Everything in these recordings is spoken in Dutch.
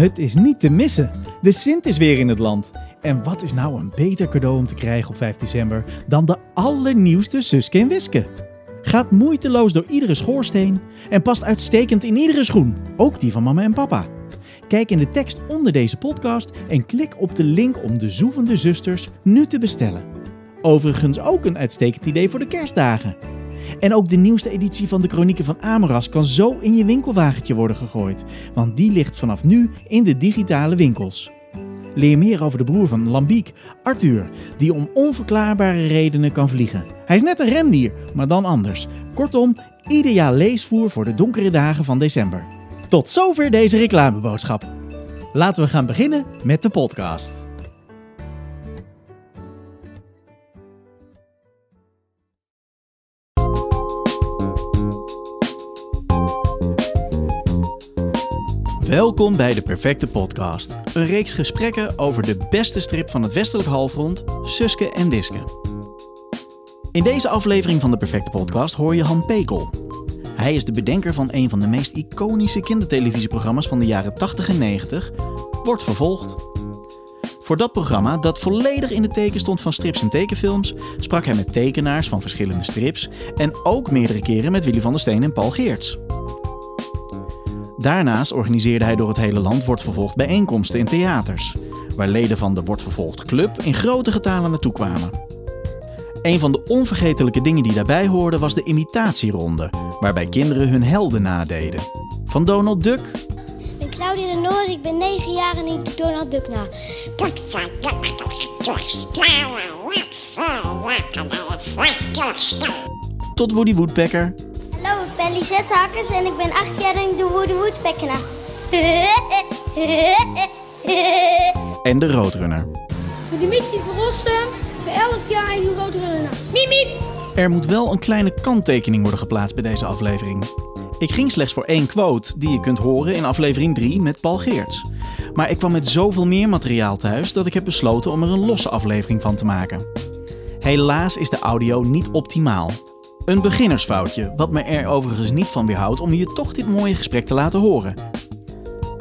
Het is niet te missen. De Sint is weer in het land. En wat is nou een beter cadeau om te krijgen op 5 december dan de allernieuwste Suske en Wiske? Gaat moeiteloos door iedere schoorsteen en past uitstekend in iedere schoen, ook die van mama en papa. Kijk in de tekst onder deze podcast en klik op de link om de Zoevende Zusters nu te bestellen. Overigens ook een uitstekend idee voor de kerstdagen. En ook de nieuwste editie van de Chronieken van Amoras kan zo in je winkelwagentje worden gegooid, want die ligt vanaf nu in de digitale winkels. Leer meer over de broer van Lambiek, Arthur, die om onverklaarbare redenen kan vliegen. Hij is net een rendier, maar dan anders. Kortom, ideaal leesvoer voor de donkere dagen van december. Tot zover deze reclameboodschap. Laten we gaan beginnen met de podcast. Welkom bij de Perfecte Podcast. Een reeks gesprekken over de beste strip van het westelijk halfrond, Suske en Wiske. In deze aflevering van de Perfecte Podcast hoor je Han Pekel. Hij is de bedenker van een van de meest iconische kindertelevisieprogramma's van de jaren 80 en 90, Wordt Vervolgd. Voor dat programma, dat volledig in het teken stond van strips en tekenfilms, sprak hij met tekenaars van verschillende strips en ook meerdere keren met Willy van der Steen en Paul Geerts. Daarnaast organiseerde hij door het hele land Wordt Vervolgd bijeenkomsten in theaters, waar leden van de Wordt Vervolgd Club in grote getalen naartoe kwamen. Een van de onvergetelijke dingen die daarbij hoorden was de imitatieronde, waarbij kinderen hun helden nadeden. Van Donald Duck. Ik ben Claudia de Noor, ik ben 9 jaar en ik doe Donald Duck na. Tot Woody Woodpecker. Ben Lisette Hakkers en ik ben 8 jaar en ik doe Woody Woodpecker na. En de Roadrunner. Ik ben Dimitri Verrossen, ik ben 11 jaar en ik doe Roodrunner na. Miep, miep. Er moet wel een kleine kanttekening worden geplaatst bij deze aflevering. Ik ging slechts voor één quote, die je kunt horen in aflevering 3 met Paul Geerts. Maar ik kwam met zoveel meer materiaal thuis dat ik heb besloten om er een losse aflevering van te maken. Helaas is de audio niet optimaal. Een beginnersfoutje, wat me er overigens niet van weerhoudt om je toch dit mooie gesprek te laten horen.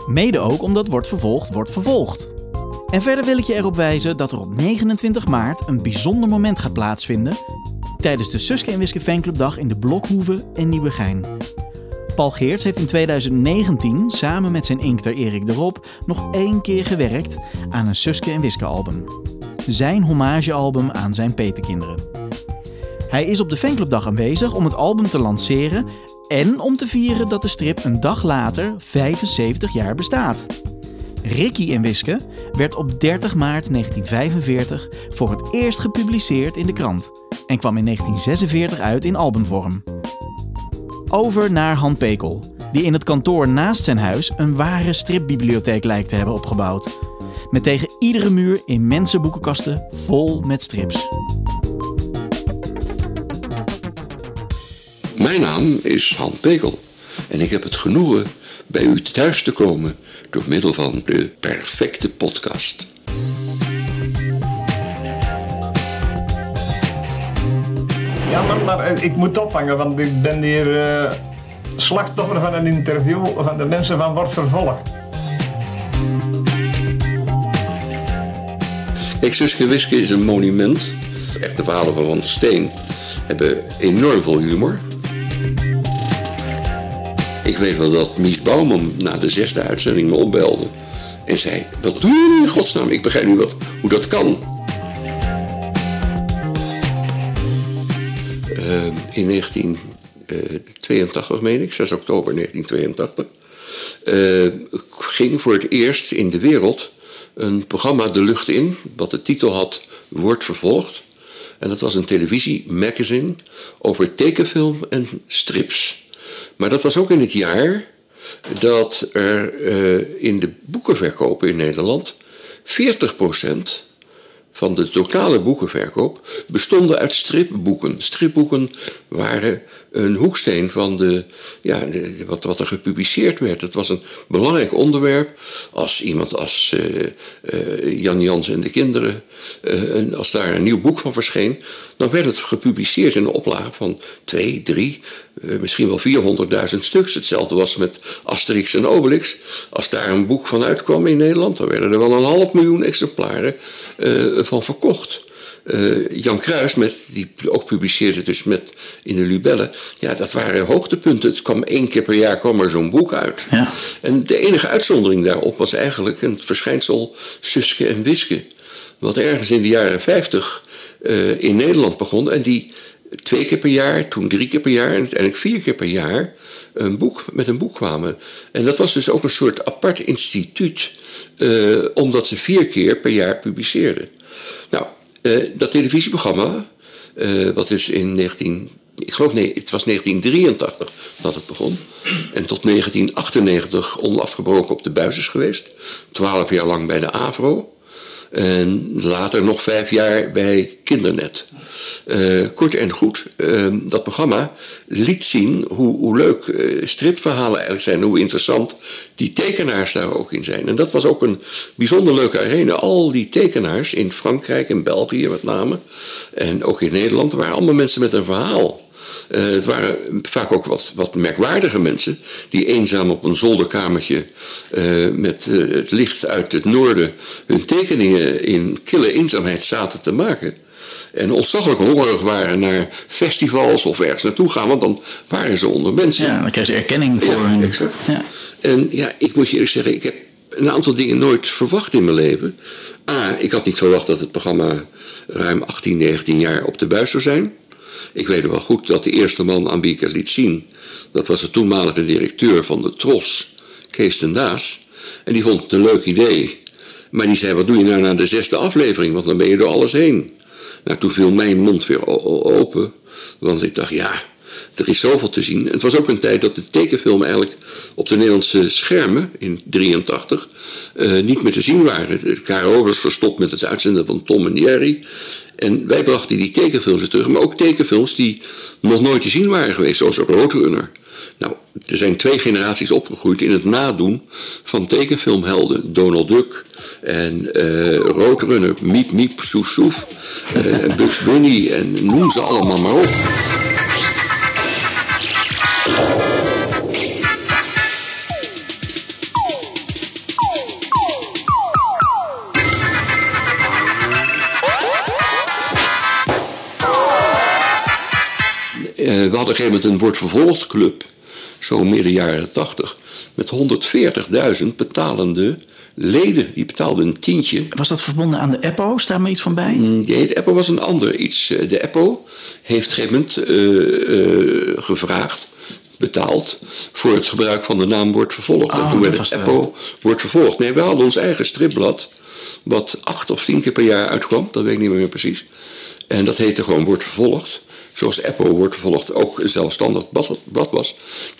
Mede ook omdat wordt vervolgd wordt vervolgd. En verder wil ik je erop wijzen dat er op 29 maart een bijzonder moment gaat plaatsvinden tijdens de Suske en Wiske Fanclubdag in de Blokhoeve in Nieuwegein. Paul Geerts heeft in 2019 samen met zijn inkter Erik de Rob nog één keer gewerkt aan een Suske en Wiske album. Zijn hommagealbum aan zijn petekinderen. Hij is op de fanclubdag aanwezig om het album te lanceren en om te vieren dat de strip een dag later 75 jaar bestaat. Ricky en Wiske werd op 30 maart 1945 voor het eerst gepubliceerd in de krant en kwam in 1946 uit in albumvorm. Over naar Han Pekel, die in het kantoor naast zijn huis een ware stripbibliotheek lijkt te hebben opgebouwd. Met tegen iedere muur immense boekenkasten vol met strips. Mijn naam is Han Pekel en ik heb het genoegen bij u thuis te komen door middel van de perfecte podcast. Ja, maar, maar eh, ik moet ophangen, want ik ben hier eh, slachtoffer van een interview van de mensen van Wordt Vervolgd. Kijk, Suske Wiske is een monument. Echte verhalen van Van der Steen hebben enorm veel humor. Weet wel dat Mies Bouwman na de zesde uitzending me opbelde en zei: Wat doen jullie in godsnaam? Ik begrijp niet wat, hoe dat kan. Uh, in 1982, meen ik, 6 oktober 1982, uh, ging voor het eerst in de wereld een programma de lucht in, wat de titel had Wordt vervolgd. En dat was een televisiemagazine over tekenfilm en strips. Maar dat was ook in het jaar dat er uh, in de boekenverkopen in Nederland 40% van de totale boekenverkoop bestonden uit stripboeken. Stripboeken waren een hoeksteen van de, ja, wat, wat er gepubliceerd werd. Het was een belangrijk onderwerp. Als iemand als uh, uh, Jan Jans en de kinderen, als daar een nieuw boek van verscheen, dan werd het gepubliceerd in een oplage van twee, drie, eh, misschien wel 400.000 stuks. Hetzelfde was met Asterix en Obelix. Als daar een boek van uitkwam in Nederland, dan werden er wel een half miljoen exemplaren eh, van verkocht. Eh, Jan Kruis, met, die ook publiceerde dus met in de Lubelle. Ja, dat waren hoogtepunten. Het kwam één keer per jaar kwam er zo'n boek uit. Ja. En de enige uitzondering daarop was eigenlijk een verschijnsel Suske en Wiske. Wat ergens in de jaren 50 eh, in Nederland begon. En die twee keer per jaar, toen drie keer per jaar en uiteindelijk vier keer per jaar een boek, met een boek kwamen. En dat was dus ook een soort apart instituut, eh, omdat ze vier keer per jaar publiceerden. Nou, eh, dat televisieprogramma, eh, wat dus in 19, ik geloof nee, het was 1983 dat het begon. En tot 1998 onafgebroken op de buis is geweest. Twaalf jaar lang bij de AVRO. En later nog vijf jaar bij Kindernet. Eh, kort en goed, eh, dat programma liet zien hoe, hoe leuk eh, stripverhalen eigenlijk zijn. Hoe interessant die tekenaars daar ook in zijn. En dat was ook een bijzonder leuke arena. Al die tekenaars in Frankrijk en België met name. En ook in Nederland waren allemaal mensen met een verhaal. Uh, het waren vaak ook wat, wat merkwaardige mensen die eenzaam op een zolderkamertje uh, met uh, het licht uit het noorden hun tekeningen in kille eenzaamheid zaten te maken. En ontzaglijk hongerig waren naar festivals of ergens naartoe gaan, want dan waren ze onder mensen. Ja, dan kregen ze erkenning voor Ja, hun... exact. Ja. En ja, ik moet je eerlijk zeggen, ik heb een aantal dingen nooit verwacht in mijn leven. A, ik had niet verwacht dat het programma ruim 18, 19 jaar op de buis zou zijn. Ik weet wel goed dat de eerste man aan wie ik het liet zien, dat was de toenmalige directeur van de Tros, Kees ten Daas. En die vond het een leuk idee. Maar die zei, wat doe je nou na de zesde aflevering, want dan ben je door alles heen. Nou, toen viel mijn mond weer open, want ik dacht, ja, er is zoveel te zien. Het was ook een tijd dat de tekenfilm eigenlijk op de Nederlandse schermen in 83 eh, niet meer te zien waren. KRO was verstopt met het uitzenden van Tom en Jerry. En wij brachten die tekenfilms terug, maar ook tekenfilms die nog nooit te zien waren geweest, zoals Roadrunner. Nou, er zijn twee generaties opgegroeid in het nadoen van tekenfilmhelden. Donald Duck en eh Roadrunner, Miep Miep, Soef Soef, eh, Bugs Bunny en noem ze allemaal maar op. een gegeven moment een wordt vervolgd club, zo midden jaren 80, met 140.000 betalende leden. Die betaalden een tientje. Was dat verbonden aan de EPO? Staat me iets van bij? Nee, de Apple was een ander iets. Eh, De Apple heeft op een gegeven moment eh, eh, gevraagd, betaald, voor het gebruik van de naam wordt vervolgd. en Oh, toen werd het de- Apple wordt vervolgd. Nee, we hadden ons eigen stripblad, wat acht of tien keer per jaar uitkwam, dat weet ik niet meer precies. En dat heette gewoon wordt vervolgd. Zoals Apple wordt vervolgd ook een zelfstandig blad, was.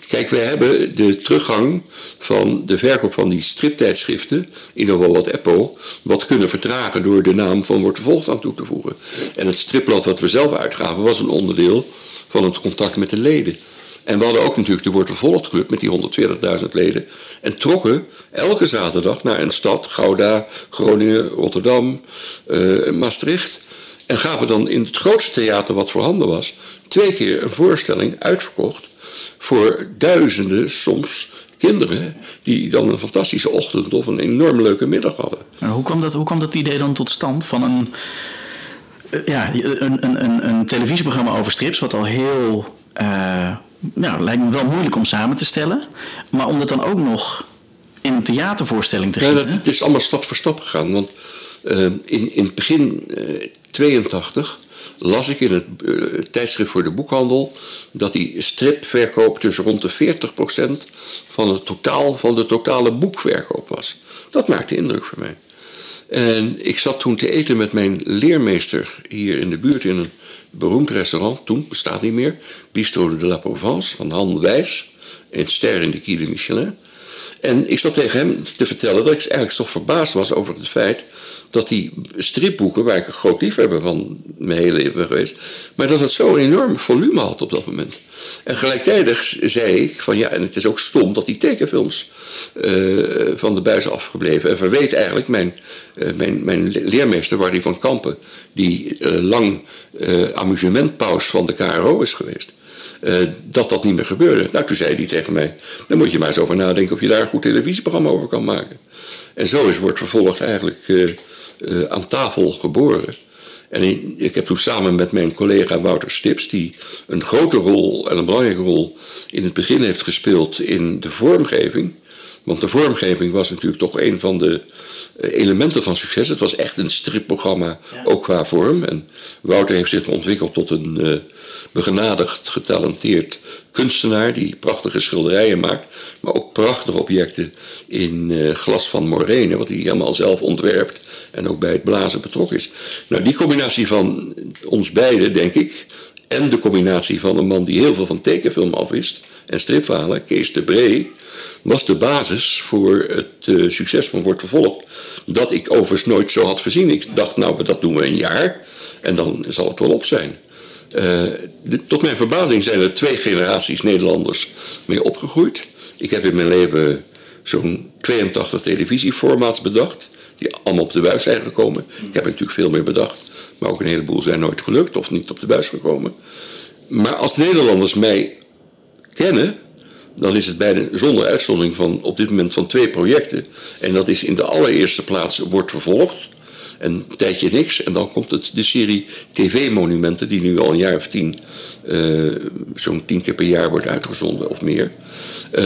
Kijk, wij hebben de teruggang van de verkoop van die striptijdschriften, in ieder wat Apple, wat kunnen vertragen door de naam van wordt vervolgd aan toe te voegen. En het stripblad wat we zelf uitgaven was een onderdeel van het contact met de leden. En we hadden ook natuurlijk de Wordt Vervolgd Club met die 140.000 leden. En trokken elke zaterdag naar een stad, Gouda, Groningen, Rotterdam, eh, Maastricht. En gaven dan in het grootste theater wat voorhanden was, twee keer een voorstelling uitverkocht voor duizenden soms kinderen die dan een fantastische ochtend of een enorm leuke middag hadden. Maar hoe, kwam dat, hoe kwam dat idee dan tot stand van een, eh, ja, een, een, een, een televisieprogramma over strips, wat al heel. eh, nou, lijkt me wel moeilijk om samen te stellen. Maar om dat dan ook nog in een theatervoorstelling te Ja, gieten. dat, het is allemaal stap voor stap gegaan. Want eh, in, in het begin 82 las ik in het eh, tijdschrift voor de boekhandel dat die stripverkoop dus rond de 40% van, het totaal, van de totale boekverkoop was. Dat maakte indruk voor mij. En ik zat toen te eten met mijn leermeester hier in de buurt in een beroemd restaurant. Toen bestaat niet meer. Bistro de la Provence van Han Wijs. Een ster in de Guide Michelin. En ik zat tegen hem te vertellen dat ik eigenlijk toch verbaasd was over het feit dat die stripboeken, waar ik een groot liefhebber van mijn hele leven ben geweest, maar dat het zo'n enorm volume had op dat moment. En gelijktijdig zei ik van ja, en het is ook stom dat die tekenfilms eh, van de buis afgebleven. En verweet eigenlijk mijn, eh, mijn, mijn leermeester Warry van Kampen, die eh, lang amusementpaus van de KRO is geweest. dat dat niet meer gebeurde. Nou, toen zei hij tegen mij, dan moet je maar eens over nadenken of je daar een goed televisieprogramma over kan maken. En zo is Wordt Vervolgd eigenlijk eh, aan tafel geboren. En ik heb toen samen met mijn collega Wouter Stips, die een grote rol en een belangrijke rol in het begin heeft gespeeld in de vormgeving. Want de vormgeving was natuurlijk toch een van de elementen van succes. Het was echt een stripprogramma, ook qua vorm. En Wouter heeft zich ontwikkeld tot een uh, begenadigd, getalenteerd kunstenaar die prachtige schilderijen maakt, maar ook prachtige objecten in uh, glas van morene, wat hij helemaal zelf ontwerpt en ook bij het blazen betrokken is. Nou, die combinatie van ons beiden, denk ik, en de combinatie van een man die heel veel van tekenfilm afwist en stripverhalen, Kees de Bree, was de basis voor het uh, succes van Wordt Vervolgd. Dat ik overigens nooit zo had voorzien. Ik dacht, nou, dat doen we een jaar en dan zal het wel op zijn. De, tot mijn verbazing zijn er twee generaties Nederlanders mee opgegroeid. Ik heb in mijn leven zo'n 82 televisieformaats bedacht, die allemaal op de buis zijn gekomen. Ik heb natuurlijk veel meer bedacht, maar ook een heleboel zijn nooit gelukt of niet op de buis gekomen. Maar als Nederlanders mij kennen, dan is het bijna zonder uitzondering van op dit moment van twee projecten. En dat is in de allereerste plaats wordt vervolgd. En een tijdje niks. En dan komt het, de serie TV-monumenten, die nu al een jaar of tien, uh, zo'n tien keer per jaar wordt uitgezonden of meer. Uh,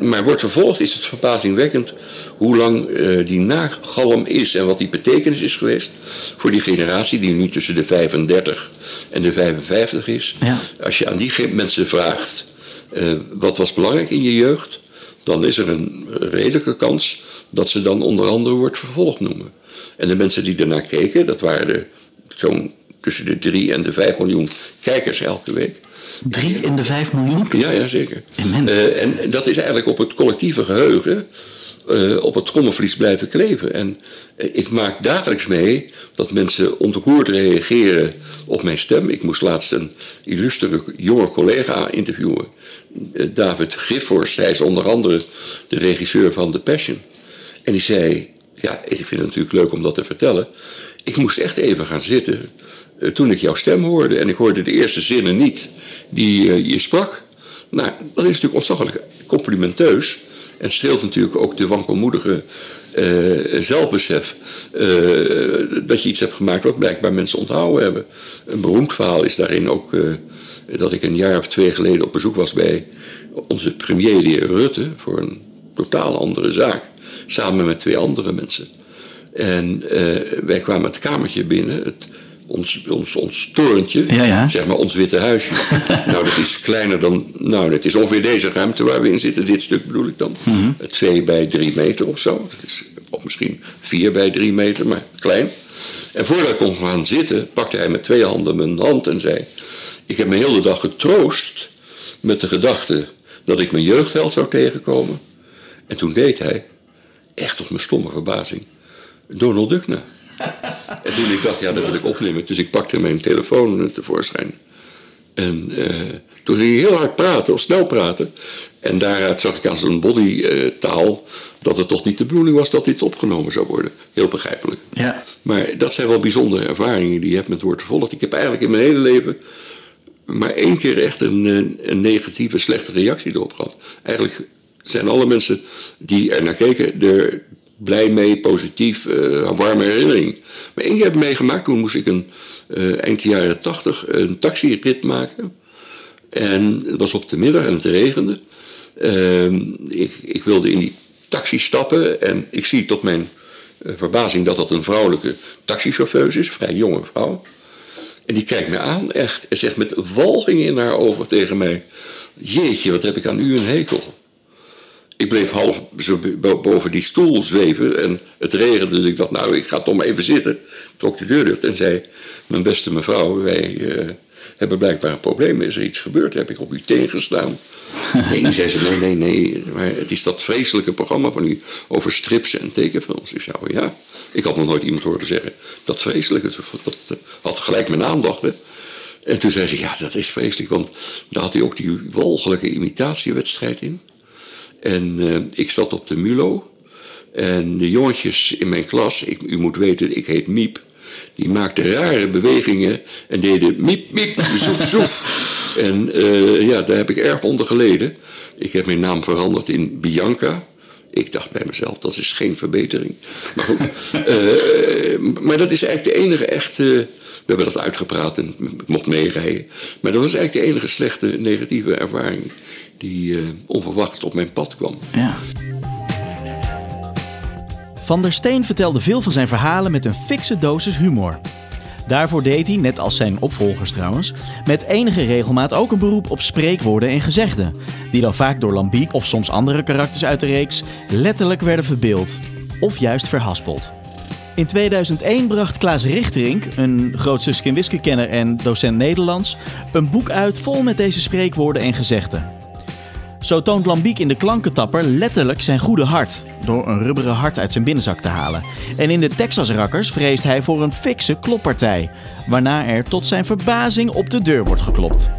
maar wordt vervolgd is het verbazingwekkend hoe lang uh, die nagalm is en wat die betekenis is geweest voor die generatie die nu tussen de 35 en de 55 is. Ja. Als je aan die mensen vraagt wat was belangrijk in je jeugd, dan is er een redelijke kans dat ze dan onder andere wordt vervolgd noemen. En de mensen die ernaar keken, dat waren zo'n tussen de 3 en de 5 miljoen kijkers elke week. 3 en de 5 miljoen? Ja, ja zeker. Immens. Uh, en dat is eigenlijk op het collectieve geheugen, uh, op het trommelvlies blijven kleven. En uh, ik maak dagelijks mee dat mensen ontroerd reageren op mijn stem. Ik moest laatst een illustere jonge collega interviewen. David Giffors, hij is onder andere de regisseur van The Passion. En die zei, ja, ik vind het natuurlijk leuk om dat te vertellen. Ik moest echt even gaan zitten toen ik jouw stem hoorde. En ik hoorde de eerste zinnen niet die je sprak. Nou, dat is natuurlijk ontzettend complimenteus. En streelt natuurlijk ook de wankelmoedige uh, zelfbesef. dat je iets hebt gemaakt wat blijkbaar mensen onthouden hebben. Een beroemd verhaal is daarin ook dat ik een jaar of twee geleden op bezoek was bij onze premier, de heer Rutte, voor een totaal andere zaak samen met twee andere mensen. En wij kwamen het kamertje binnen, het, ons, ons, ons torentje, ja, ja. zeg maar ons witte huisje. nou, dat is kleiner dan, nou, het is ongeveer deze ruimte waar we in zitten, dit stuk bedoel ik dan. Mm -hmm. Twee bij drie meter of zo. Dat is, of misschien vier bij drie meter, maar klein. En voordat ik kon gaan zitten, pakte hij met twee handen mijn hand en zei: Ik heb me heel de dag getroost met de gedachte dat ik mijn jeugdheld zou tegenkomen. En toen deed hij, echt tot mijn stomme verbazing, Donald Duck na. En toen ik dacht, ja, dat wil ik opnemen. Dus ik pakte mijn telefoon tevoorschijn. En uh, toen ging hij heel hard praten, of snel praten. En daaruit zag ik aan zijn bodytaal uh, dat het toch niet de bedoeling was dat dit opgenomen zou worden. Heel begrijpelijk. Ja. Maar dat zijn wel bijzondere ervaringen die je hebt met woord vervolgd. Ik heb eigenlijk in mijn hele leven maar één keer echt een, een negatieve, slechte reactie erop gehad. Eigenlijk zijn alle mensen die er naar keken er blij mee, positief, uh, een warme herinnering. Maar keer heb ik meegemaakt, toen moest ik een, uh, eind jaren tachtig een taxirit maken. En het was op de middag en het regende. Uh, ik, ik wilde in die taxi stappen en ik zie tot mijn uh, verbazing dat dat een vrouwelijke taxichauffeuse is, vrij jonge vrouw. En die kijkt me aan, echt, en zegt met walging in haar ogen tegen mij: Jeetje, wat heb ik aan u een hekel. Ik bleef half boven die stoel zweven en het regende. Dus ik dacht, nou, ik ga toch maar even zitten. Trok de deur dicht en zei: Mijn beste mevrouw, wij uh, hebben blijkbaar een probleem. Is er iets gebeurd? Heb ik op uw teen gestaan? nee, zei ze: Nee, nee, nee. Maar het is dat vreselijke programma van u over strips en tekenfilms. Ik zei: oh, Ja. Ik had nog nooit iemand horen zeggen dat vreselijke. Dat had gelijk mijn aandacht. Hè. En toen zei ze: Ja, dat is vreselijk. Want daar had hij ook die walgelijke imitatiewedstrijd in. En uh, ik zat op de MULO. En de jongetjes in mijn klas, ik, u moet weten, ik heet Miep. Die maakten rare bewegingen en deden miep, miep, zoef, zoef. En eh, ja, daar heb ik erg onder geleden. Ik heb mijn naam veranderd in Bianca. Ik dacht bij mezelf, dat is geen verbetering. Maar, goed, eh, maar dat is eigenlijk de enige echte... We hebben dat uitgepraat en ik mocht meerijden. Maar dat was eigenlijk de enige slechte negatieve ervaring... die uh, onverwacht op mijn pad kwam. Ja. Van der Steen vertelde veel van zijn verhalen met een fikse dosis humor. Daarvoor deed hij, net als zijn opvolgers trouwens, met enige regelmaat ook een beroep op spreekwoorden en gezegden, die dan vaak door Lambiek of soms andere karakters uit de reeks letterlijk werden verbeeld of juist verhaspeld. In 2001 bracht Klaas Richterink, een groot Suske Wiske-kenner en docent Nederlands, een boek uit vol met deze spreekwoorden en gezegden. Zo toont Lambiek in de klankentapper letterlijk zijn goede hart, door een rubberen hart uit zijn binnenzak te halen. En in de Texas Rakkers vreest hij voor een fikse kloppartij, waarna er tot zijn verbazing op de deur wordt geklopt.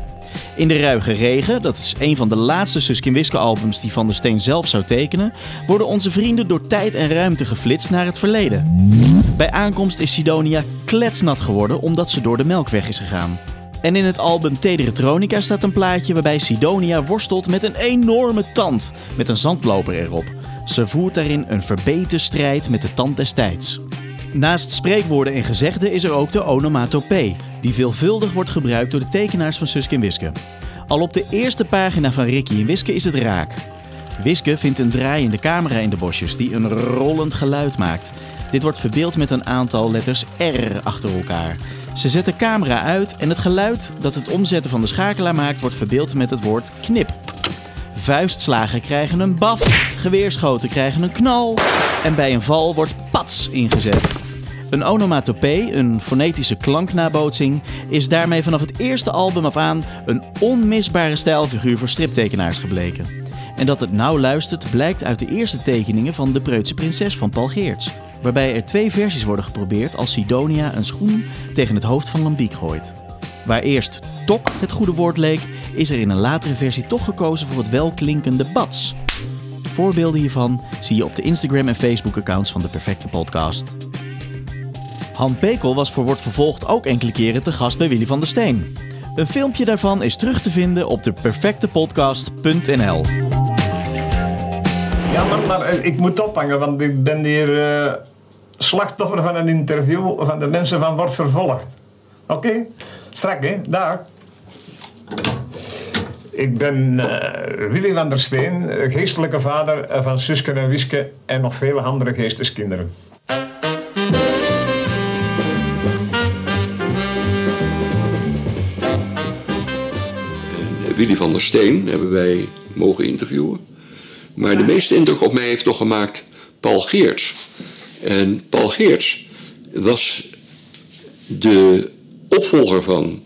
In de Ruige Regen, dat is een van de laatste Suskin Wiske albums die Van der Steen zelf zou tekenen, worden onze vrienden door tijd en ruimte geflitst naar het verleden. Bij aankomst is Sidonia kletsnat geworden omdat ze door de melkweg is gegaan. En in het album Tederetronica staat een plaatje waarbij Sidonia worstelt met een enorme tand met een zandloper erop. Ze voert daarin een verbeten strijd met de tand des tijds. Naast spreekwoorden en gezegden is er ook de onomatopee, die veelvuldig wordt gebruikt door de tekenaars van Suske en Wiske. Al op de eerste pagina van Ricky en Wiske is het raak. Wiske vindt een draaiende camera in de bosjes die een rollend geluid maakt. Dit wordt verbeeld met een aantal letters R achter elkaar. Ze zet de camera uit en het geluid dat het omzetten van de schakelaar maakt wordt verbeeld met het woord knip. Vuistslagen krijgen een baf, geweerschoten krijgen een knal en bij een val wordt pats ingezet. Een onomatopee, een fonetische klanknabootsing, is daarmee vanaf het eerste album af aan een onmisbare stijlfiguur voor striptekenaars gebleken. En dat het nauw luistert blijkt uit de eerste tekeningen van De Preutse Prinses van Paul Geerts waarbij er twee versies worden geprobeerd als Sidonia een schoen tegen het hoofd van Lambiek gooit. Waar eerst tok het goede woord leek, is er in een latere versie toch gekozen voor het welklinkende bats. Voorbeelden hiervan zie je op de Instagram en Facebook accounts van de Perfecte Podcast. Han Pekel was voor Wordt Vervolgd ook enkele keren te gast bij Willy van der Steen. Een filmpje daarvan is terug te vinden op deperfectepodcast.nl. Ja, maar, maar eh, ik moet ophangen, want ik ben hier uh, slachtoffer van een interview van de mensen van Wordt Vervolgd. Oké, strak hè, dag. Ik ben uh, Willy van der Steen, geestelijke vader van Suske en Wiske en nog vele andere geesteskinderen. Willy van der Steen hebben wij mogen interviewen. Maar de meeste indruk op mij heeft nog gemaakt Paul Geerts. En Paul Geerts was de opvolger van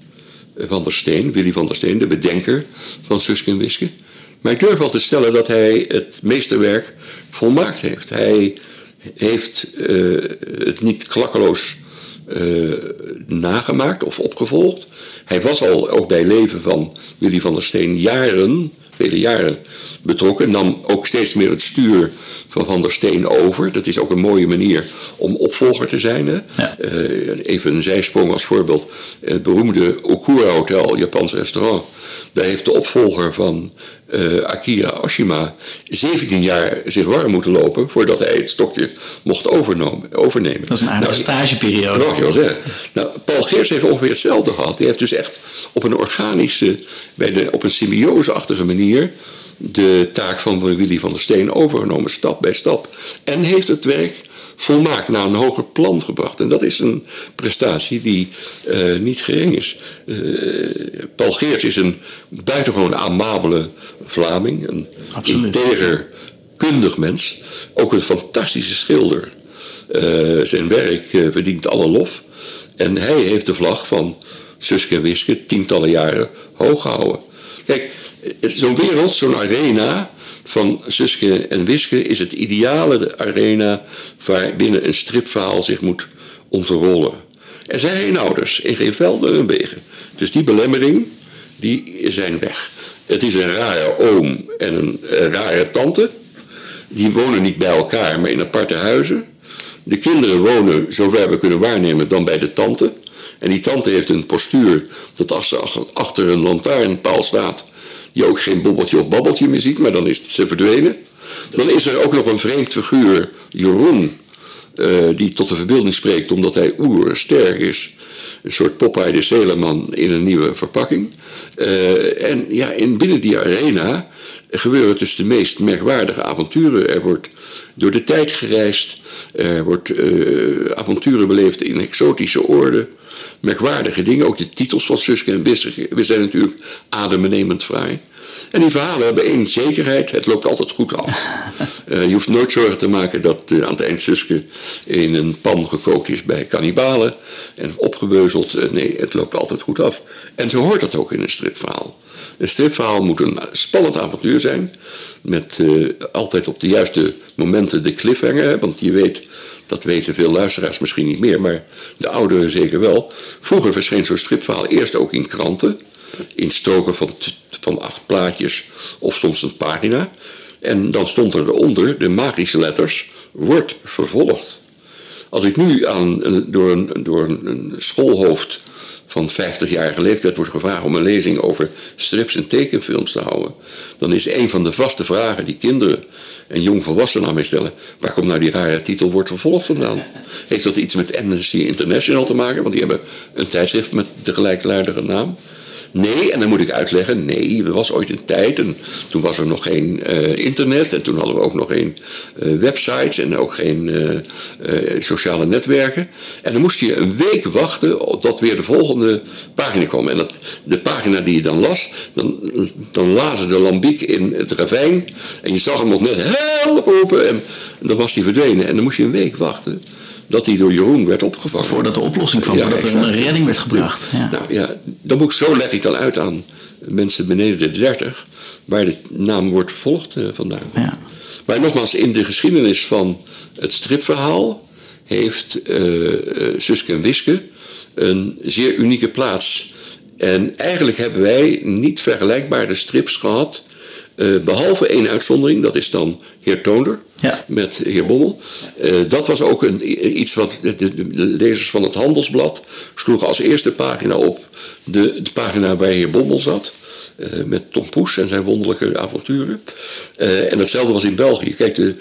Van der Steen, Willy van der Steen, de bedenker van Suske en Wiske. Maar ik durf wel te stellen dat hij het meesterwerk volmaakt heeft. Hij heeft uh, het niet klakkeloos uh, nagemaakt of opgevolgd. Hij was al ook bij leven van Willy van der Steen jaren vele jaren betrokken. Nam ook steeds meer het stuur van Van der Steen over. Dat is ook een mooie manier om opvolger te zijn. Hè? Uh, even een zijsprong als voorbeeld. Het beroemde Okura Hotel, Japans restaurant. Daar heeft de opvolger van uh, Akira Oshima 17 jaar zich warm moeten lopen voordat hij het stokje mocht overnemen. Dat is een aardige nou, stageperiode. Nog wel zeggen. Nou, Paul Geers heeft ongeveer hetzelfde gehad. Hij heeft dus echt op een organische, bij de, op een symbioseachtige manier de taak van Willy van der Steen overgenomen, stap bij stap. En heeft het werk volmaakt naar een hoger plan gebracht. En dat is een prestatie die uh, niet gering is. Uh, Paul Geerts is een buitengewoon amabele Vlaming, een Absoluut. integer, kundig mens. Ook een fantastische schilder. Uh, zijn werk verdient alle lof. En hij heeft de vlag van Suske en Wiske tientallen jaren hoog gehouden. Kijk, zo'n wereld, zo'n arena van Suske en Wiske is het ideale arena waar binnen een stripverhaal zich moet ontrollen. Er zijn geen ouders in geen velden en wegen. Dus die belemmering, die zijn weg. Het is een rare oom en een, rare tante. Die wonen niet bij elkaar, maar in aparte huizen. De kinderen wonen, zover we kunnen waarnemen, dan bij de tante. En die tante heeft een postuur dat als ze achter een lantaarnpaal staat, je ook geen bobbeltje of babbeltje meer ziet, maar dan is ze verdwenen. Dan is er ook nog een vreemd figuur, Jeroen, uh, die tot de verbeelding spreekt omdat hij oersterk is. Een soort Popeye de Zeeleman in een nieuwe verpakking. Uh, en ja, in, binnen die arena gebeuren dus de meest merkwaardige avonturen. Er wordt door de tijd gereisd, er wordt uh, avonturen beleefd in exotische orde. Merkwaardige dingen, ook de titels van Suske en Wiske zijn natuurlijk adembenemend fraai. En die verhalen hebben één zekerheid, het loopt altijd goed af. Uh, je hoeft nooit zorgen te maken dat uh, aan het eind Suske in een pan gekookt is bij kannibalen en opgebeuzeld. Uh, nee, het loopt altijd goed af. En zo hoort dat ook in een stripverhaal. Een stripverhaal moet een spannend avontuur zijn, met altijd op de juiste momenten de cliffhanger, want je weet, dat weten veel luisteraars misschien niet meer, maar de ouderen zeker wel. Vroeger verscheen zo'n stripverhaal eerst ook in kranten, in stoken van van acht plaatjes of soms een pagina. En dan stond er eronder de magische letters wordt vervolgd. Als ik nu aan, door, een, door een schoolhoofd van 50-jarige leeftijd wordt gevraagd om een lezing over strips en tekenfilms te houden, dan is een van de vaste vragen die kinderen en jongvolwassenen aan mij stellen: waar komt nou die rare titel wordt vervolgd vandaan? Heeft dat iets met Amnesty International te maken? Want die hebben een tijdschrift met de gelijkwaardige naam. Nee, en dan moet ik uitleggen, nee, er was ooit een tijd en toen was er nog geen uh, internet en toen hadden we ook nog geen uh, websites en ook geen uh, sociale netwerken. En dan moest je een week wachten tot weer de volgende pagina kwam. En de pagina die je dan las, dan, dan lazen de lambiek in het ravijn en je zag hem nog net help roepen en dan was hij verdwenen. En dan moest je een week wachten dat hij door Jeroen werd opgevangen. Voordat de oplossing kwam, voordat er een redding werd gebracht. Ja. Nou ja, dan moet ik, zo leg ik dan uit aan mensen beneden de 30, waar de naam wordt vervolgd uh, vandaan. Ja. Maar nogmaals, in de geschiedenis van het stripverhaal heeft uh, Suske en Wiske een zeer unieke plaats. En eigenlijk hebben wij niet vergelijkbare strips gehad uh, behalve één uitzondering, dat is dan heer Toonder ja. met heer Bommel. Uh, dat was ook een, iets wat de, de, de, lezers van het Handelsblad sloegen als eerste pagina op. De, de pagina waar heer Bommel zat. Uh, met Tom Poes en zijn wonderlijke avonturen. Uh, en hetzelfde was in België. Kijk, de,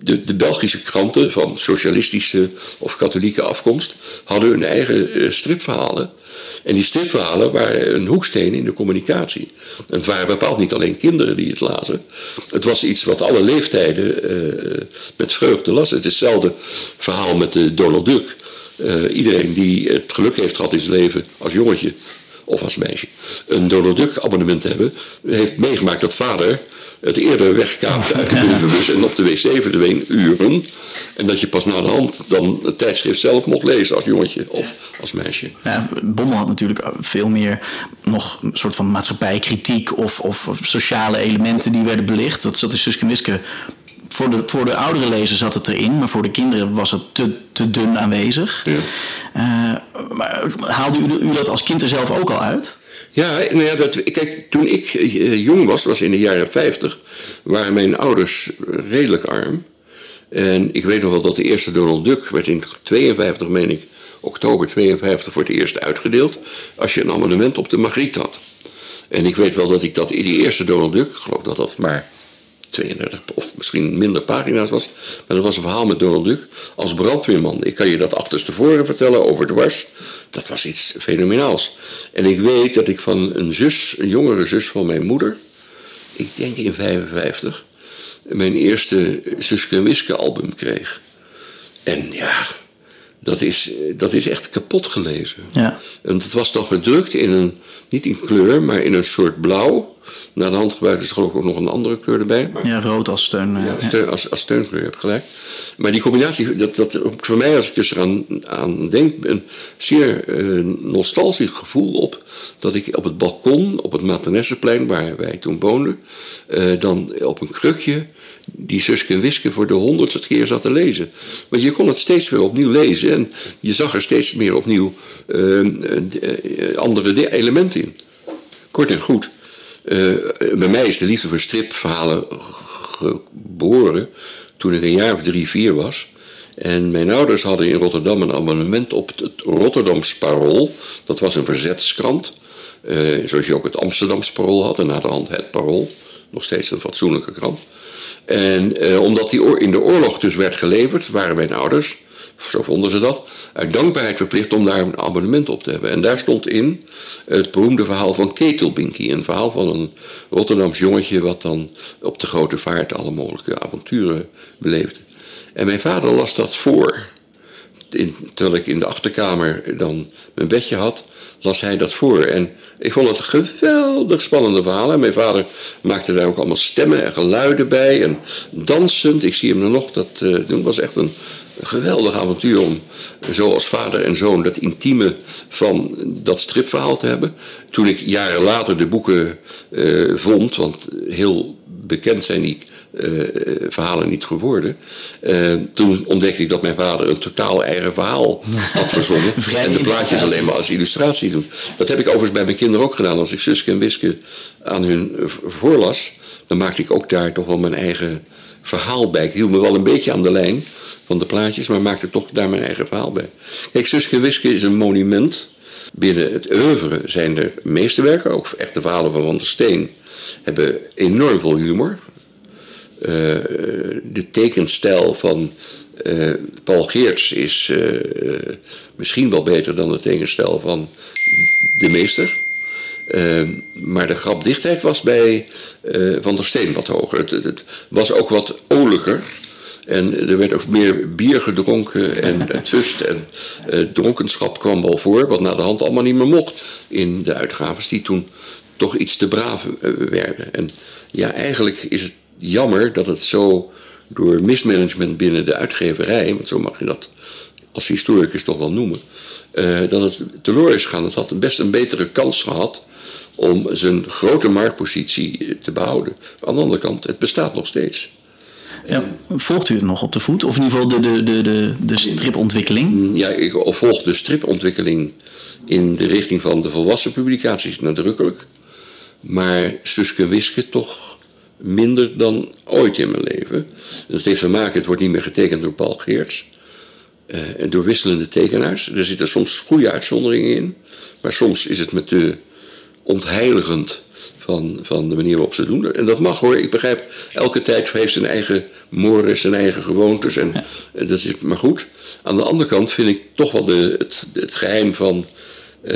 de, de, Belgische kranten van socialistische of katholieke afkomst hadden hun eigen stripverhalen. En die stripverhalen waren een hoeksteen in de communicatie. En het waren bepaald niet alleen kinderen die het lazen. Het was iets wat alle leeftijden met vreugde las. Het is hetzelfde verhaal met de Donald Duck. Iedereen die het geluk heeft gehad in zijn leven als jongetje of als meisje een Donald Duck abonnement hebben, heeft meegemaakt dat vader het eerder wegkaapte uit de brievenbus en op de wc verdween uren. En dat je pas na de hand dan het tijdschrift zelf mocht lezen als jongetje of als meisje. Ja, Bommel had natuurlijk veel meer nog een soort van maatschappijkritiek of, of, sociale elementen die werden belicht. Dat zat in Suske Wiske voor de, voor de oudere lezers zat het erin, maar voor de kinderen was het te, te dun aanwezig. Ja. Uh, maar haalde u, u, dat als kind er zelf ook al uit? Ja, nou ja dat, kijk, toen ik uh, jong was, was in de jaren 50, waren mijn ouders redelijk arm. En ik weet nog wel dat de eerste Donald Duck werd in 52, meen ik, oktober 52 voor het eerst uitgedeeld. Als je een abonnement op de Magriet had. En ik weet wel dat ik dat in die eerste Donald Duck, ik geloof dat dat maar 32 of misschien minder pagina's was. Maar dat was een verhaal met Donald Duck als brandweerman. Ik kan je dat achterstevoren vertellen over dwars. Dat was iets fenomenaals. En ik weet dat ik van een zus, een jongere zus van mijn moeder, ik denk in 55, mijn eerste Suske en Wiske album kreeg. En ja, dat is, dat is echt kapot gelezen. Ja. En het was dan gedrukt in een, niet in kleur, maar in een soort blauw. Na de hand gebruikten ze geloof ik ook nog een andere kleur erbij. ja, rood als steun. Ja, steun als, als steunkleur, heb gelijk. Maar die combinatie, dat, dat voor mij als ik dus eraan aan denk, een zeer uh, nostalgisch gevoel op. Dat ik op het balkon, op het Maternesseplein, waar wij toen woonden, uh, dan op een krukje die Suske en voor de honderdste keer zat te lezen. Want je kon het steeds weer opnieuw lezen en je zag er steeds meer opnieuw uh, andere elementen in. Kort en goed. Uh, bij mij is de liefde voor stripverhalen geboren toen ik een jaar of drie, vier was. En mijn ouders hadden in Rotterdam een abonnement op het Rotterdams Parool. Dat was een verzetskrant. Uh, zoals je ook het Amsterdams Parool had en na de hand het Parool. Nog steeds een fatsoenlijke krant. En uh, omdat die in de oorlog dus werd geleverd, waren mijn ouders, zo vonden ze dat, uit dankbaarheid verplicht om daar een abonnement op te hebben. En daar stond in het beroemde verhaal van Ketelbinky. Een verhaal van een Rotterdams jongetje wat dan op de grote vaart alle mogelijke avonturen beleefde. En mijn vader las dat voor. In, terwijl ik in de achterkamer dan mijn bedje had, las hij dat voor. En ik vond het een geweldig spannende verhaal. Mijn vader maakte daar ook allemaal stemmen en geluiden bij. En dansend, ik zie hem nog, dat uh, was echt een, geweldig avontuur om zo als vader en zoon dat intieme van dat stripverhaal te hebben. Toen ik jaren later de boeken uh, vond, want heel bekend zijn die uh, verhalen niet geworden. Uh, toen ontdekte ik dat mijn vader een totaal eigen verhaal had verzonnen. en de plaatjes alleen maar als illustratie doen. Dat heb ik overigens bij mijn kinderen ook gedaan. Als ik Suske en Wiske aan hun voorlas, dan maakte ik ook daar toch wel mijn eigen verhaal bij. Ik hield me wel een beetje aan de lijn van de plaatjes, maar maakte toch daar mijn eigen verhaal bij. Kijk, Suske en Wiske is een monument. Binnen het oeuvre zijn er meesterwerken, ook echte verhalen van Van der Steen, hebben enorm veel humor. Uh, de tekenstijl van uh, Paul Geerts is uh, misschien wel beter dan de tekenstijl van de meester. maar de grapdichtheid was bij Van der Steen wat hoger. Het, het, het was ook wat oliger. En er werd ook meer bier gedronken en het en dronkenschap kwam wel voor, wat na de hand allemaal niet meer mocht in de uitgaves die toen toch iets te braaf werden. En ja, eigenlijk is het jammer dat het zo door mismanagement binnen de uitgeverij, want zo mag je dat als historicus toch wel noemen, uh, dat het teloor is gegaan. Het had best een betere kans gehad om zijn grote marktpositie te behouden. Aan de andere kant, het bestaat nog steeds. Ja, volgt u het nog op de voet? Of in ieder geval de, de, de, de, de stripontwikkeling? Ja, ik volg de stripontwikkeling in de richting van de volwassen publicaties nadrukkelijk. Maar Suske Wiske toch minder dan ooit in mijn leven. Dat heeft te maken, het wordt niet meer getekend door Paul Geerts. Uh, en door wisselende tekenaars. Er zitten soms goede uitzonderingen in. Maar soms is het met de ontheiligend van, van de manier waarop ze doen. En dat mag hoor. Ik begrijp, elke tijd heeft zijn eigen mores, zijn eigen gewoontes. En, dat is maar goed. Aan de andere kant vind ik toch wel de, het, het geheim van... Uh,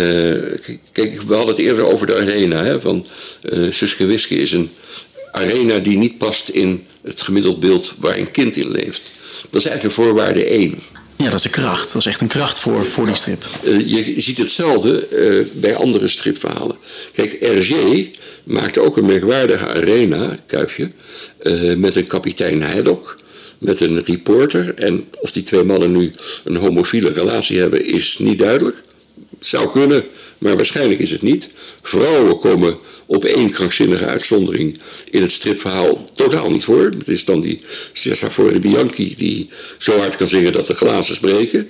kijk, we hadden het eerder over de arena. Hè, van uh, Suske Wiske is een arena die niet past in het gemiddeld beeld waar een kind in leeft. Dat is eigenlijk een voorwaarde één. Ja, dat is een kracht. Dat is echt een kracht voor, voor die strip. Uh, je ziet hetzelfde uh, bij andere stripverhalen. Kijk, RG maakte ook een merkwaardige arena, Kuifje, uh, met een kapitein Heidok, met een reporter. En of die twee mannen nu een homofiele relatie hebben, is niet duidelijk. Zou kunnen, maar waarschijnlijk is het niet. Vrouwen komen op één krankzinnige uitzondering in het stripverhaal totaal niet voor. Het is dan die Cesare Bianchi die zo hard kan zingen dat de glazen spreken.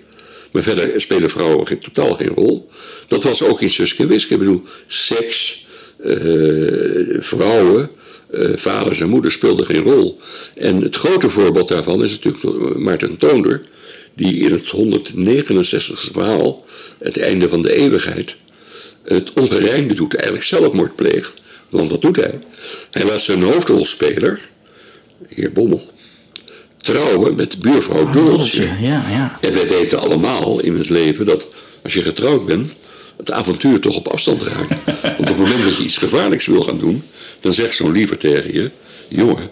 Maar verder spelen vrouwen geen, totaal geen rol. Dat was ook in Suske Wiske. Ik bedoel, seks, uh, vrouwen, uh, vaders en moeders speelden geen rol. En het grote voorbeeld daarvan is natuurlijk Maarten Toonder, die in het 169 verhaal, het einde van de eeuwigheid, het ongerijmde doet, eigenlijk zelfmoord pleegt. Want wat doet hij? Hij laat zijn hoofdrolspeler, heer Bommel, trouwen met buurvrouw oh. Ja, ja. En wij weten allemaal in het leven dat als je getrouwd bent, het avontuur toch op afstand raakt. Want op het moment dat je iets gevaarlijks wil gaan doen, dan zegt zo'n liever tegen je: jongen,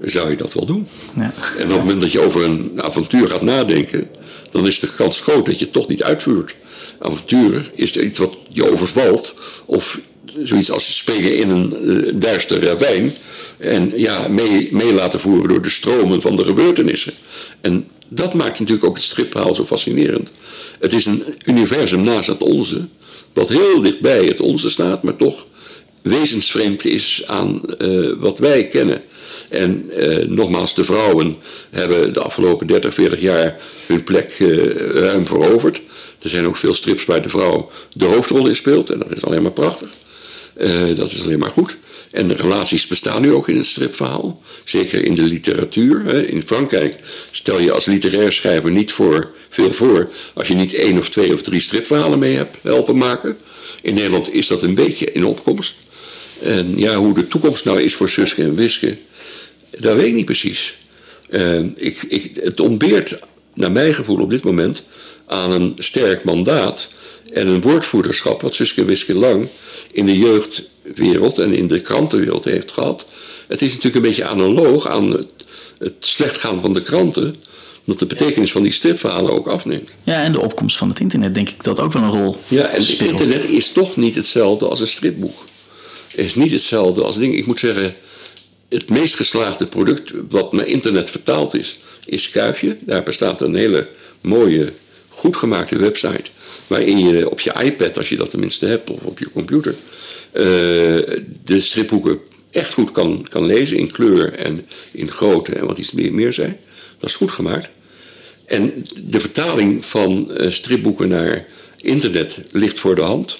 zou je dat wel doen? Ja. En op het moment dat je over een avontuur gaat nadenken, dan is de kans groot dat je het toch niet uitvoert avonturen is er iets wat je overvalt. Of zoiets als springen in een uh, duister ravijn. En ja, mee, mee laten voeren door de stromen van de gebeurtenissen. En dat maakt natuurlijk ook het stripverhaal zo fascinerend. Het is een universum naast het onze. Wat heel dichtbij het onze staat, maar toch wezensvreemd is aan uh, wat wij kennen. En uh, nogmaals, de vrouwen hebben de afgelopen 30, 40 jaar hun plek uh, ruim veroverd. Er zijn ook veel strips waar de vrouw de hoofdrol in speelt. En dat is alleen maar prachtig. Dat is alleen maar goed. En de relaties bestaan nu ook in het stripverhaal. Zeker in de literatuur. In Frankrijk stel je als literair schrijver niet voor, veel voor als je niet één of twee of drie stripverhalen mee hebt helpen maken. In Nederland is dat een beetje in opkomst. En ja, hoe de toekomst nou is voor Suske en Wiske, dat weet ik niet precies. Uh, ik, ik, het ontbeert, naar mijn gevoel op dit moment, aan een sterk mandaat en een woordvoerderschap, wat Suske en Wiske lang in de jeugdwereld en in de krantenwereld heeft gehad. Het is natuurlijk een beetje analoog aan het, het slecht gaan van de kranten dat de betekenis van die stripverhalen ook afneemt. Ja, en de opkomst van het internet denk ik dat ook wel een rol Ja, en het internet is toch niet hetzelfde als een stripboek. Is niet hetzelfde als ding. Ik moet zeggen, het meest geslaagde product wat naar internet vertaald is, is Kuifje. Daar bestaat een hele mooie, goed gemaakte website. Waarin je op je iPad, als je dat tenminste hebt, of op je computer, uh, de stripboeken echt goed kan, kan lezen in kleur en in grootte en wat iets meer, zijn. Dat is goed gemaakt. En de vertaling van uh, stripboeken naar internet ligt voor de hand.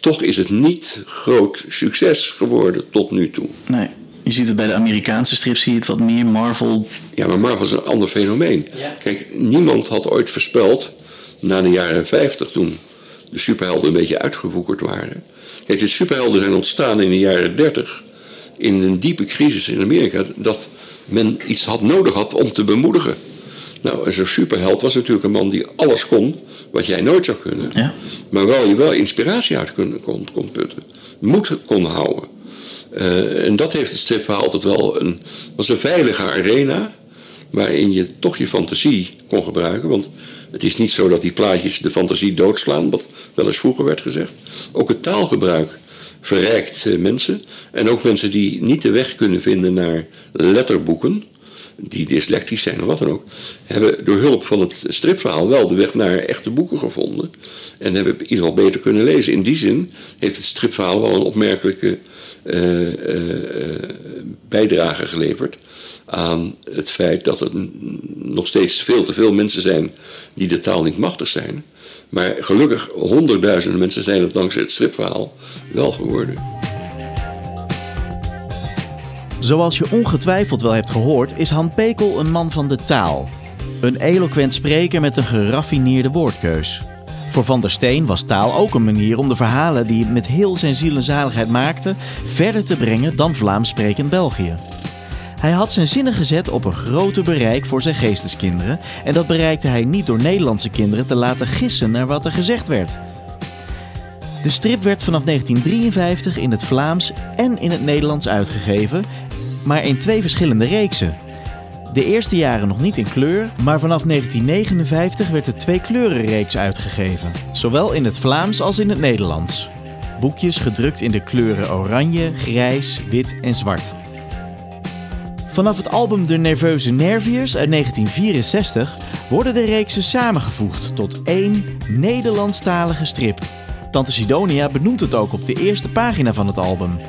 Toch is het niet groot succes geworden tot nu toe. Nee. Je ziet het bij de Amerikaanse strips, zie je het wat meer Marvel. Ja, maar Marvel is een ander fenomeen. Kijk, niemand had ooit voorspeld, na de jaren 50 toen de superhelden een beetje uitgewoekerd waren. Kijk, de superhelden zijn ontstaan in de jaren 30 in een diepe crisis in Amerika, dat men iets had nodig had om te bemoedigen. Nou, zo'n superheld was natuurlijk een man die alles kon wat jij nooit zou kunnen. Ja. Maar wel je wel inspiratie uit kon, kon, kon putten. Moed kon houden. Uh, en dat heeft het stripverhaal altijd wel een, was een veilige arena. Waarin je toch je fantasie kon gebruiken. Want het is niet zo dat die plaatjes de fantasie doodslaan. Wat wel eens vroeger werd gezegd. Ook het taalgebruik verrijkt uh, mensen. En ook mensen die niet de weg kunnen vinden naar letterboeken die dyslectisch zijn of wat dan ook, hebben door hulp van het stripverhaal wel de weg naar echte boeken gevonden. En hebben in ieder geval beter kunnen lezen. In die zin heeft het stripverhaal wel een opmerkelijke uh, uh, bijdrage geleverd aan het feit dat er nog steeds veel te veel mensen zijn die de taal niet machtig zijn. Maar gelukkig honderdduizenden mensen zijn het dankzij het stripverhaal wel geworden. Zoals je ongetwijfeld wel hebt gehoord, is Han Pekel een man van de taal. Een eloquent spreker met een geraffineerde woordkeus. Voor Van der Steen was taal ook een manier om de verhalen die met heel zijn ziel en zaligheid maakte, verder te brengen dan Vlaams sprekend België. Hij had zijn zinnen gezet op een groter bereik voor zijn geesteskinderen en dat bereikte hij niet door Nederlandse kinderen te laten gissen naar wat er gezegd werd. De strip werd vanaf 1953 in het Vlaams en in het Nederlands uitgegeven maar in twee verschillende reeksen. De eerste jaren nog niet in kleur, maar vanaf 1959 werd de twee kleurenreeks uitgegeven, zowel in het Vlaams als in het Nederlands. Boekjes gedrukt in de kleuren oranje, grijs, wit en zwart. Vanaf het album De Nerveuze Nerviërs uit 1964 worden de reeksen samengevoegd tot één Nederlandstalige strip. Tante Sidonia benoemt het ook op de eerste pagina van het album.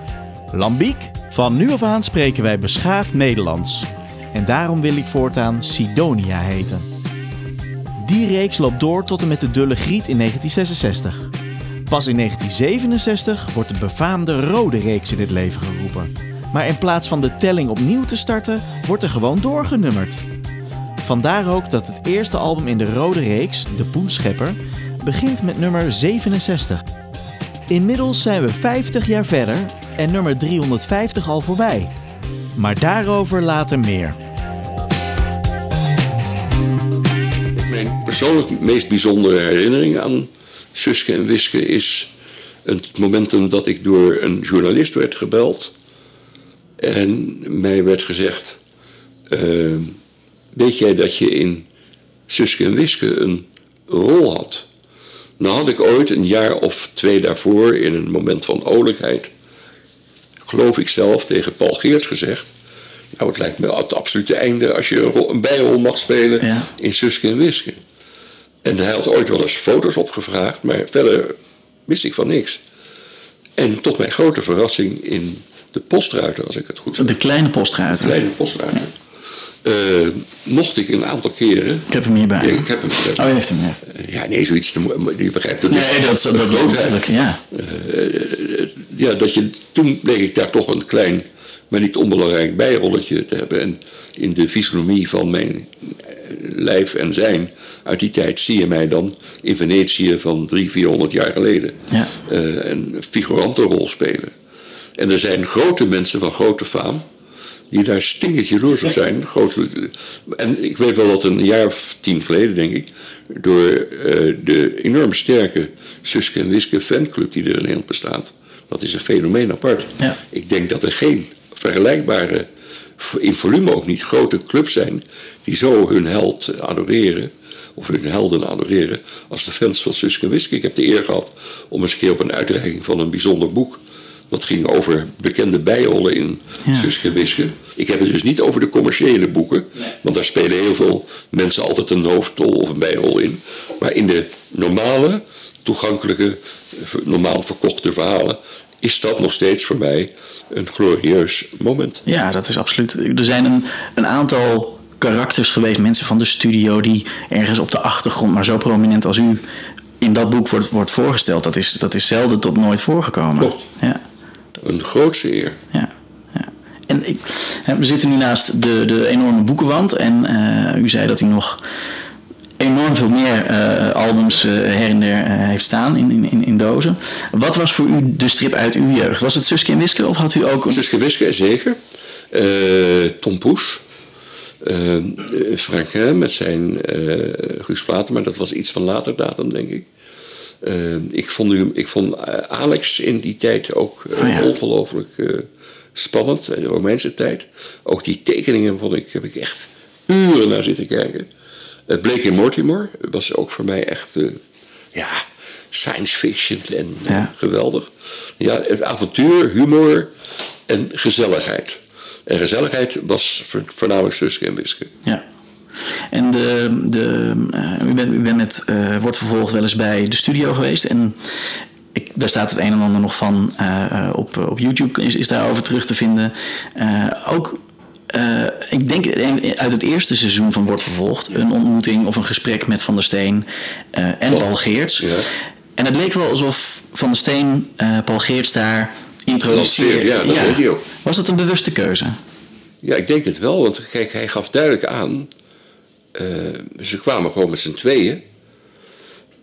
Lambiek van nu af aan spreken wij beschaafd Nederlands. En daarom wil ik voortaan Sidonia heten. Die reeks loopt door tot en met de Dulle Griet in 1966. Pas in 1967 wordt de befaamde Rode Reeks in het leven geroepen. Maar in plaats van de telling opnieuw te starten, wordt er gewoon doorgenummerd. Vandaar ook dat het eerste album in de Rode Reeks, De Poenschepper, begint met nummer 67. Inmiddels zijn we 50 jaar verder en nummer 350 al voorbij. Maar daarover later meer. Mijn persoonlijk meest bijzondere herinnering aan Suske en Wiske is het momentum dat ik door een journalist werd gebeld. En mij werd gezegd: uh, Weet jij dat je in Suske en Wiske een rol had? Nou had ik ooit een jaar of twee daarvoor in een moment van olijkheid geloof ik zelf, tegen Paul Geerts gezegd. Nou, het lijkt me het absolute einde als je een bijrol mag spelen in Suske en Wiske. En hij had ooit wel eens foto's opgevraagd, maar verder wist ik van niks. En tot mijn grote verrassing in de postruiter, als ik het goed zeg. De kleine postruiter. De kleine postruiter. Ja. Uh, mocht ik een aantal keren. Ik heb hem hierbij. Ja, ik heb hem. Oh, je heeft hem. Ja, uh, ja nee, zoiets. Te, je begrijpt dat nee, is. dat, dat, ja. Uh, ja, dat je, toen bleek ik daar toch een klein maar niet onbelangrijk bijrolletje te hebben. En in de fysionomie van mijn lijf en zijn uit die tijd zie je mij dan in Venetië van drie, vierhonderd jaar geleden Ja. eh, een figurantenrol spelen. En er zijn grote mensen van grote faam die daar stingend jaloers op zijn. Grote, en ik weet wel dat een jaar of tien geleden, denk ik, door eh, de enorm sterke Suske en Wiske fanclub die er in Nederland bestaat, dat is een fenomeen apart. Ja. Ik denk dat er geen vergelijkbare, in volume ook niet, grote clubs zijn die zo hun held adoreren, of hun helden adoreren, als de fans van Suske en Wiske. Ik heb de eer gehad om eens een keer op een uitreiking van een bijzonder boek, wat ging over bekende bijrollen in Ja. Suske en Wiske. Ik heb het dus niet over de commerciële boeken, want daar spelen heel veel mensen altijd een hoofdrol of een bijrol in. Maar in de normale, toegankelijke, normaal verkochte verhalen is dat nog steeds voor mij een glorieus moment. Ja, dat is absoluut. Er zijn een, een aantal karakters geweest, mensen van de studio, die ergens op de achtergrond, maar zo prominent als u, in dat boek wordt, wordt voorgesteld. Dat is, dat is zelden tot nooit voorgekomen. Klopt. Ja, Een grootse eer. ja, ja. En ik, we zitten nu naast de, de enorme boekenwand. En eh, u zei dat u nog enorm veel meer eh, albums eh, her en der heeft staan in, in- in, dozen. Wat was voor u de strip uit uw jeugd? Was het Suske en Wiske of had u ook een... Suske Wiske, zeker. Tom Poes. Franquin met zijn Guus Vlater, maar dat was iets van later datum, denk ik. Eh, ik vond, u, ik vond eh, Alex in die tijd ook eh, Oh ja. ongelooflijk spannend, de Romeinse tijd. Ook die tekeningen vond ik, heb ik echt uren naar zitten kijken. Uh, Blake in Mortimer was ook voor mij echt, eh, ja, science fiction en Ja. geweldig. Ja, het avontuur, humor en gezelligheid. En gezelligheid was vo- voornamelijk Suske en Wiske. Ja. En de, de, eh, u bent, u bent met, eh, wordt vervolgd wel eens bij de studio geweest. En ik, daar staat het een en ander nog van eh, op, op YouTube, is, is daarover terug te vinden. Ook, ik denk uit het eerste seizoen van Wordt Vervolgd, een ontmoeting of een gesprek met Van der Steen en. Paul Geerts. Ja. En het leek wel alsof Van der Steen eh, Paul Geerts daar introduceerde. Ja, dat ook. Was dat een bewuste keuze? Ja, ik denk het wel, want kijk, hij gaf duidelijk aan. Eh, ze kwamen gewoon met z'n tweeën.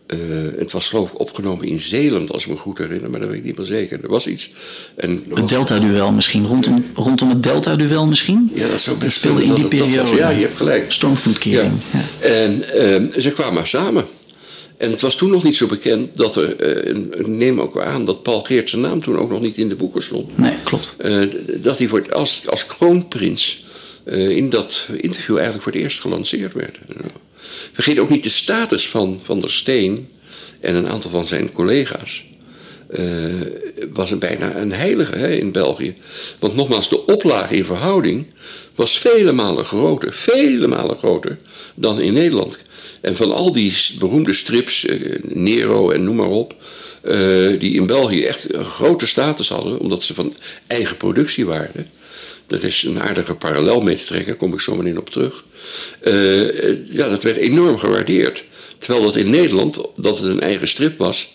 Eh, het was geloof ik opgenomen in Zeeland, als ik me goed herinner, maar dat weet ik niet meer zeker. Er was iets. En Het was- Delta-duel misschien, rondom, rondom het Delta-duel misschien? Ja, dat zou best speelde in die periode. was. Ja, je hebt gelijk. Stormvloedkering. Ja. En ehm, ze kwamen samen. En het was toen nog niet zo bekend dat er, ik neem ook aan dat Paul Geert zijn naam toen ook nog niet in de boeken stond. Nee, klopt. Dat hij voor het, als, als kroonprins in dat interview eigenlijk voor het eerst gelanceerd werd. Vergeet ook niet de status van Van der Steen en een aantal van zijn collega's. eh, was een bijna een heilige hè, in België. Want nogmaals, de oplage in verhouding was vele malen groter, vele malen groter dan in Nederland. En van al die beroemde strips, eh, Nero en noem maar op, eh, die in België echt een grote status hadden, omdat ze van eigen productie waren. Er is een aardige parallel mee te trekken, daar kom ik zo meteen op terug. Eh, ja, dat werd enorm gewaardeerd. Terwijl dat in Nederland, dat het een eigen strip was,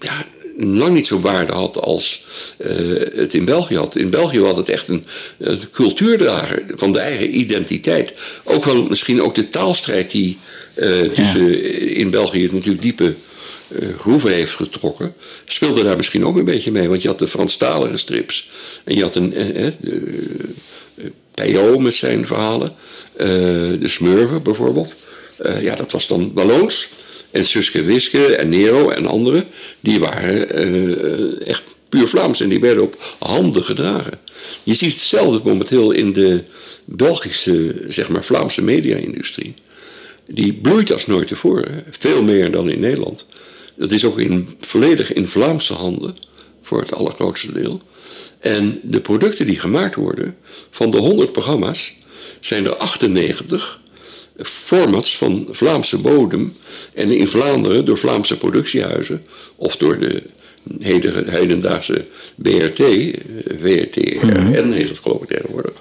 ja, lang niet zo waarde had als eh, het in België had. In België had het echt een, een cultuurdrager van de eigen identiteit. Ook wel misschien ook de taalstrijd die eh, tussen in België natuurlijk diepe eh, groeven heeft getrokken, speelde daar misschien ook een beetje mee. Want je had de Franstalige strips en je had een Payot met zijn verhalen, de Smurven bijvoorbeeld. Ja, dat was dan Walloons. En Suske Wiske en Nero en anderen, die waren echt puur Vlaams en die werden op handen gedragen. Je ziet hetzelfde momenteel in de Belgische, zeg maar, Vlaamse media-industrie. Die bloeit als nooit tevoren, veel meer dan in Nederland. Dat is ook in, volledig in Vlaamse handen, voor het allergrootste deel. En de producten die gemaakt worden, van de 100 programma's, zijn er 98 formats van Vlaamse bodem. En in Vlaanderen door Vlaamse productiehuizen of door de heden- hedendaagse BRT, eh, VRT-RN heet het geloof ik tegenwoordig,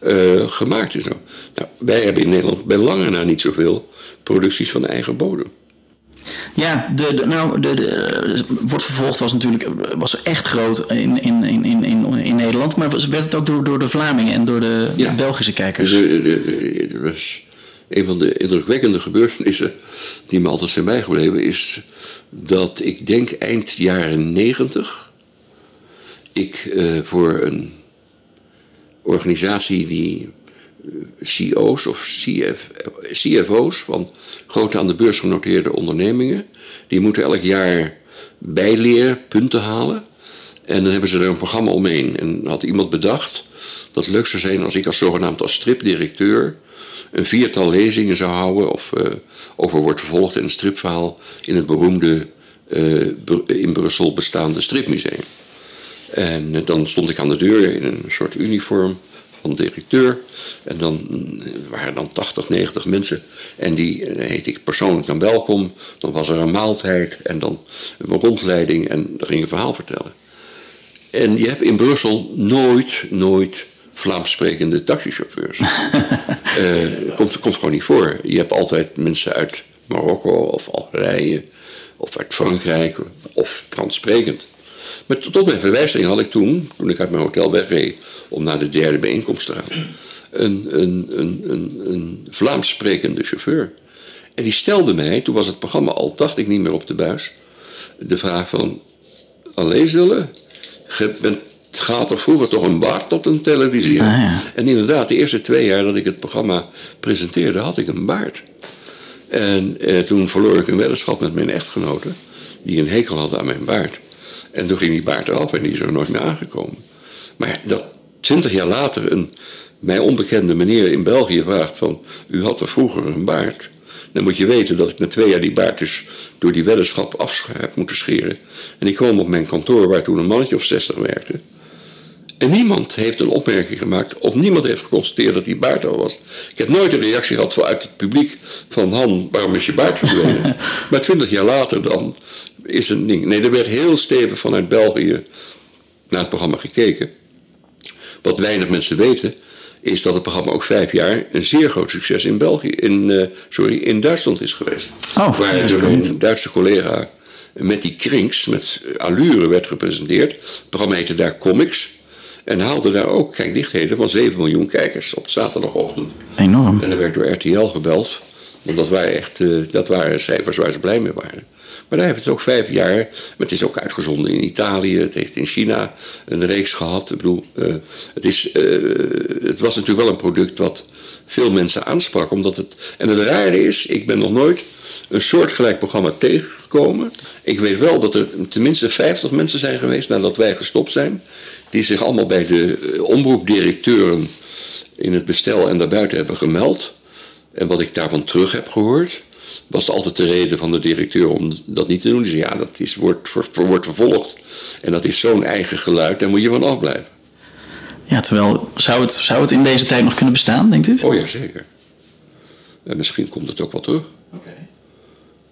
eh, gemaakt is. Nou, wij hebben in Nederland bij lange na niet zoveel producties van eigen bodem. Ja, de, de- nou, de, de, wordt vervolgd was natuurlijk was echt groot in, in, in, in, in, Nederland, maar was, werd het ook door, door de Vlamingen en door de Ja. Belgische kijkers. Dus, eh, eh, eh, er was een van de indrukwekkende gebeurtenissen die me altijd zijn bijgebleven, is dat ik denk eind jaren negentig ik voor een organisatie die CEO's of CF, CFO's van grote aan de beurs genoteerde ondernemingen, die moeten elk jaar bijleren, punten halen. En dan hebben ze er een programma omheen. En had iemand bedacht dat het leuk zou zijn als ik als zogenaamd als stripdirecteur een viertal lezingen zou houden of eh, over wordt vervolgd in een stripverhaal in het beroemde eh, in Brussel bestaande stripmuseum. En eh, dan stond ik aan de deur in een soort uniform van directeur. En dan mm, waren dan 80, 90 mensen. En die eh, heet ik persoonlijk dan welkom. Dan was er een maaltijd en dan een rondleiding. En dan ging ik een verhaal vertellen. En je hebt in Brussel nooit, nooit Vlaams sprekende taxichauffeurs. Eh, komt, komt gewoon niet voor. Je hebt altijd mensen uit Marokko of Algerije of uit Frankrijk of Frans sprekend. Maar tot, mijn verwijzing had ik toen, toen ik uit mijn hotel wegreed om naar de derde bijeenkomst te gaan, een, een, een, een, een Vlaams sprekende chauffeur. En die stelde mij, toen was het programma al, dacht ik niet meer op de buis, de vraag van, alleen zullen, je bent, gaat toch vroeger toch een baard op een televisie? Ah, ja. En inderdaad, de eerste twee jaar dat ik het programma presenteerde, had ik een baard. En eh, toen verloor ik een weddenschap met mijn echtgenote, die een hekel had aan mijn baard. En toen ging die baard eraf en die is er nooit meer aangekomen. Maar dat twintig jaar later een mij onbekende meneer in België vraagt van... u had er vroeger een baard. Dan moet je weten dat ik na twee jaar die baard dus door die weddenschap af heb moeten scheren. En ik kwam op mijn kantoor waar toen een mannetje of zestig werkte. En niemand heeft een opmerking gemaakt, of niemand heeft geconstateerd dat die baard al was. Ik heb nooit een reactie gehad vanuit het publiek van Han, waarom is je baard verdwenen? maar twintig jaar later dan is een ding. Nee, er werd heel stevig vanuit België naar het programma gekeken. Wat weinig mensen weten, is dat het programma ook vijf jaar een zeer groot succes in België, in, eh, sorry, in Duitsland is geweest. Oh, waar door een Duitse collega met die krinks, met allure werd gepresenteerd. Het programma heette daar Comics. En haalde daar ook, kijk dichtheden, van 7 miljoen kijkers op zaterdagochtend. Enorm. En er werd door RTL gebeld. Want dat waren echt eh, dat waren cijfers waar ze blij mee waren. Maar daar hebben we het ook vijf jaar. Maar het is ook uitgezonden in Italië. Het heeft in China een reeks gehad. Ik bedoel, eh, het, is, eh, het was natuurlijk wel een product wat veel mensen aansprak. Omdat het, en het rare is, ik ben nog nooit een soortgelijk programma tegengekomen. Ik weet wel dat er tenminste 50 mensen zijn geweest nadat wij gestopt zijn. Die zich allemaal bij de eh, omroepdirecteuren in het bestel en daarbuiten hebben gemeld. En wat ik daarvan terug heb gehoord, was altijd de reden van de directeur om dat niet te doen. Die zei, ja, dat is, wordt, wordt vervolgd. En dat is zo'n eigen geluid, daar moet je van afblijven. Ja, terwijl, zou het, zou het in deze tijd nog kunnen bestaan, denkt u? Oh ja, zeker. En misschien komt het ook wel terug.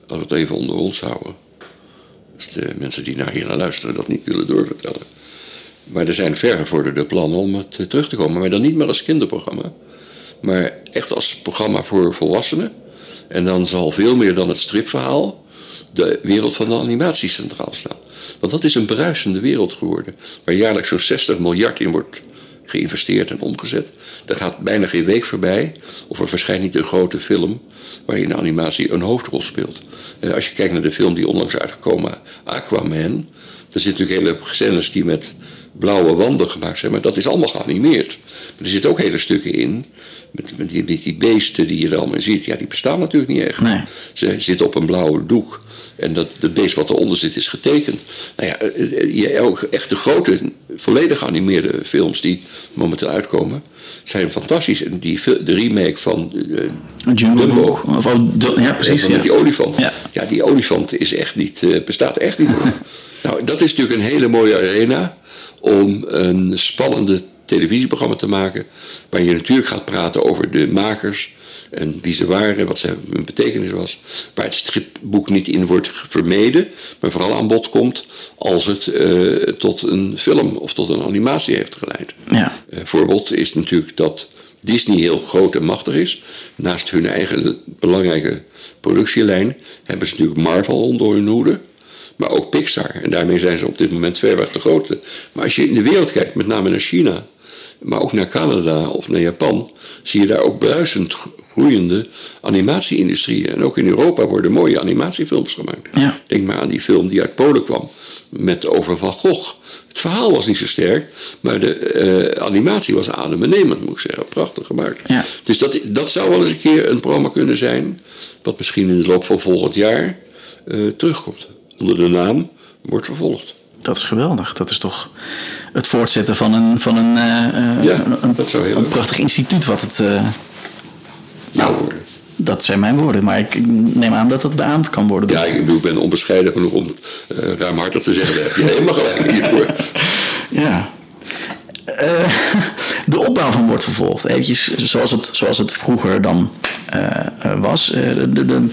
Als we het even onder ons houden. Als de mensen die naar hier naar luisteren dat niet willen doorvertellen. Maar er zijn vergevorderde plannen om het eh, terug te komen. Maar dan niet meer als kinderprogramma. Maar echt als programma voor volwassenen. En dan zal veel meer dan het stripverhaal de wereld van de animatie centraal staan. Want dat is een bruisende wereld geworden. Waar jaarlijks zo'n 60 miljard in wordt geïnvesteerd en omgezet. Er gaat bijna geen week voorbij of er verschijnt niet een grote film waarin de animatie een hoofdrol speelt. Eh, Als je kijkt naar de film die onlangs uitgekomen, Aquaman, er zitten natuurlijk hele scènes die met blauwe wanden gemaakt zijn, maar dat is allemaal geanimeerd. Maar er zitten ook hele stukken in, met, met, die, met die beesten die je er allemaal in ziet, ja, die bestaan natuurlijk niet echt. Nee. Ze zitten op een blauwe doek. En dat, de beest wat eronder zit is getekend. Nou ja, eh, eh, je, ook echt de grote, volledig geanimeerde films die momenteel uitkomen, zijn fantastisch. En die, de remake van Jungle Dumbo. Of, ja, precies. eh, met die Ja. olifant. Ja. Ja. die olifant is echt niet, bestaat echt niet meer. nou, dat is natuurlijk een hele mooie arena om een spannende televisieprogramma te maken. Waar je natuurlijk gaat praten over de makers en wie ze waren, wat ze, hun betekenis was. Waar het stripboek niet in wordt vermeden, maar vooral aan bod komt als het eh, tot een film of tot een animatie heeft geleid. Ja. Eh, voorbeeld is natuurlijk dat Disney heel groot en machtig is. Naast hun eigen belangrijke productielijn hebben ze natuurlijk Marvel onder hun hoede. Maar ook Pixar. En daarmee zijn ze op dit moment ver weg de grootste. Maar als je in de wereld kijkt, met name naar China, maar ook naar Canada of naar Japan, zie je daar ook bruisend groeiende animatie-industrieën. En ook in Europa worden mooie animatiefilms gemaakt. Ja. Denk maar aan die film die uit Polen kwam, met over Van Gogh. Het verhaal was niet zo sterk, maar de eh, animatie was adembenemend, moet ik zeggen. Prachtig gemaakt. Ja. Dus dat, dat zou wel eens een keer een programma kunnen zijn, wat misschien in de loop van volgend jaar eh, terugkomt. Onder de naam wordt vervolgd. Dat is geweldig. Dat is toch het voortzetten van een, van een, eh, eh, Ja, een, prachtig instituut. Wat het, Jouw woorden. dat zijn mijn woorden, maar ik neem aan dat dat beaamd kan worden. Ja, ik, bedoel, ik ben onbescheiden genoeg om eh, ruimhartig te zeggen. Daar heb je helemaal gelijk in. Ja. Eh, de opbouw van wordt vervolgd. Eventjes zoals het, zoals het vroeger dan eh, eh, was. De, de, de-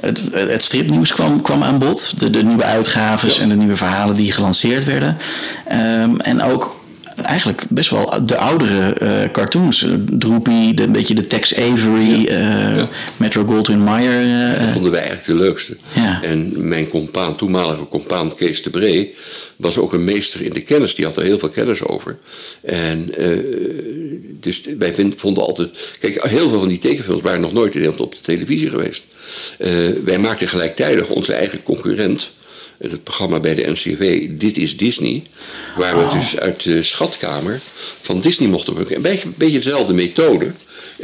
het, het stripnieuws kwam, kwam aan bod. De, de nieuwe uitgaves en de nieuwe verhalen die gelanceerd werden. Ehm, en ook eigenlijk best wel de oudere eh, cartoons. Eh, Droopy, de, een beetje de Tex Avery, eh, Metro Goldwyn Mayer. Dat vonden wij eigenlijk de leukste. Ja. En mijn compaan, toenmalige compaan Kees de Bree, was ook een meester in de kennis. Die had er heel veel kennis over. En dus wij vonden altijd... Kijk, heel veel van die tekenfilms waren nog nooit in Nederland op de televisie geweest. Wij maakten gelijktijdig onze eigen concurrent... Het programma bij de NCV, Dit is Disney. Waar we dus uit de schatkamer van Disney mochten werken. Een beetje, een beetje dezelfde methode.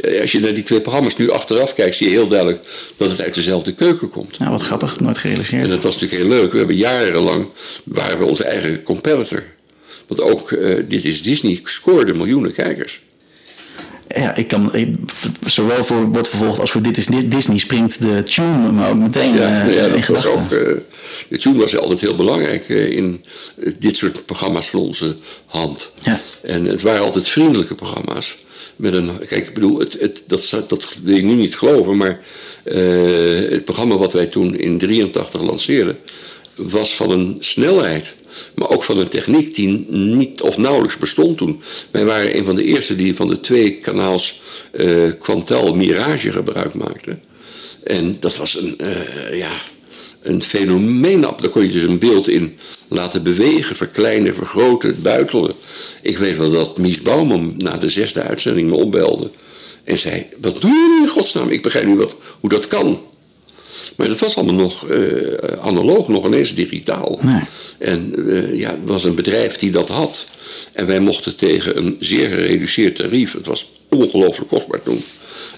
Eh, Als je naar die twee programma's nu achteraf kijkt, zie je heel duidelijk dat het uit dezelfde keuken komt. nou, wat grappig, nooit gerealiseerd. En dat was natuurlijk heel leuk. We hebben jarenlang waren we onze eigen competitor. Want ook eh, Dit is Disney scoorde miljoenen kijkers. Ja, ik kan, ik- zowel voor wordt vervolgd als voor dit is Di- Disney springt de tune me ook meteen Ja, eh, ja, dat was ook. eh, de tune was altijd heel belangrijk eh, in dit soort programma's van onze hand. Ja. En het waren altijd vriendelijke programma's. Met een, kijk, ik bedoel, het, het, dat, dat wil je nu niet geloven, maar het programma wat wij toen in 83 lanceerden, was van een snelheid, maar ook van een techniek die niet of nauwelijks bestond toen. Wij waren een van de eerste die van de twee kanaals eh Quantel Mirage gebruik maakten. En dat was een, eh, ja, een fenomeen. Daar kon je dus een beeld in laten bewegen, verkleinen, vergroten, buitelen. Ik weet wel dat Mies Bouwman na de zesde uitzending me opbelde. En zei, wat doe je nu in godsnaam? Ik begrijp nu wat, hoe dat kan. Maar dat was allemaal nog eh, analoog, nog ineens digitaal. Nee. En eh, ja, het was een bedrijf die dat had. En wij mochten tegen een zeer gereduceerd tarief, het was ongelooflijk kostbaar toen,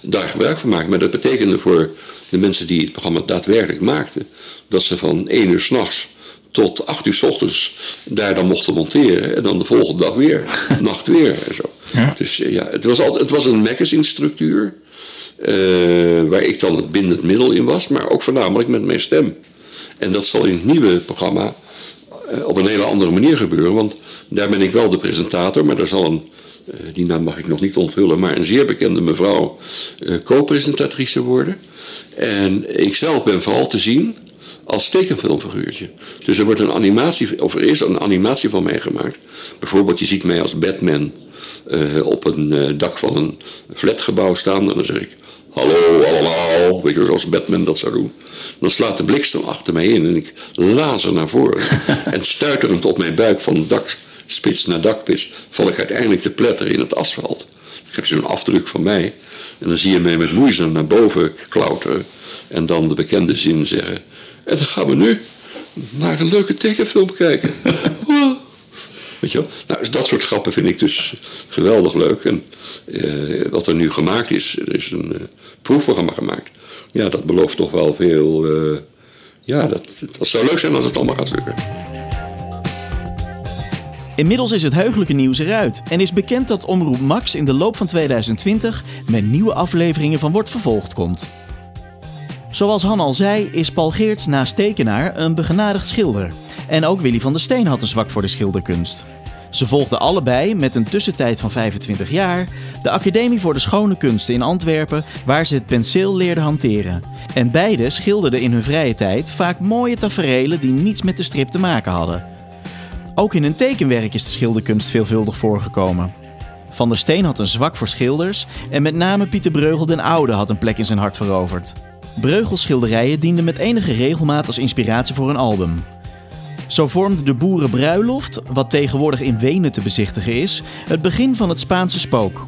daar gebruik van maken. Maar dat betekende voor de mensen die het programma daadwerkelijk maakten, dat ze van 1 uur s'nachts tot 8 uur s ochtends daar dan mochten monteren. En dan de volgende dag weer, nacht weer en zo. Ja. Dus eh, ja, het was, altijd, het was een magazine structuur. Eh, waar ik dan het bindend middel in was, maar ook voornamelijk met mijn stem. En dat zal in het nieuwe programma eh, op een hele andere manier gebeuren. Want daar ben ik wel de presentator, maar daar zal een, eh, die naam mag ik nog niet onthullen, maar een zeer bekende mevrouw co-presentatrice worden. En ik zelf ben vooral te zien als tekenfilmfiguurtje. Dus er wordt een animatie, of er is een animatie van mij gemaakt. Bijvoorbeeld, je ziet mij als Batman op een dak van een flatgebouw staan. En dan zeg ik, hallo allemaal, weet je, zoals Batman dat zou doen. Dan slaat de bliksem achter mij in en ik lazer naar voren. en stuiterend op mijn buik van dakspits naar dakspits val ik uiteindelijk te pletteren in het asfalt. Ik heb zo'n afdruk van mij. En dan zie je mij met moeite naar boven klauteren. En dan de bekende zin zeggen. En dan gaan we nu naar een leuke tekenfilm kijken. Nou, dus dat soort grappen vind ik dus geweldig leuk. En eh, wat er nu gemaakt is, er is een eh, proefprogramma gemaakt. Ja, dat belooft toch wel veel. eh, ja, dat, dat zou leuk zijn als het allemaal gaat lukken. Inmiddels is het heugelijke nieuws eruit en is bekend dat Omroep Max in de loop van 2020 met nieuwe afleveringen van Wordt Vervolgd komt. Zoals Han al zei, is Paul Geerts naast tekenaar een begenadigd schilder. En ook Willy van der Steen had een zwak voor de schilderkunst. Ze volgden allebei met een tussentijd van 25 jaar de Academie voor de Schone Kunsten in Antwerpen, waar ze het penseel leerden hanteren. En beide schilderden in hun vrije tijd vaak mooie taferelen die niets met de strip te maken hadden. Ook in hun tekenwerk is de schilderkunst veelvuldig voorgekomen. Van der Steen had een zwak voor schilders en met name Pieter Breugel den Oude had een plek in zijn hart veroverd. Breugels schilderijen dienden met enige regelmaat als inspiratie voor een album. Zo vormde de Boerenbruiloft, wat tegenwoordig in Wenen te bezichtigen is, het begin van het Spaanse spook.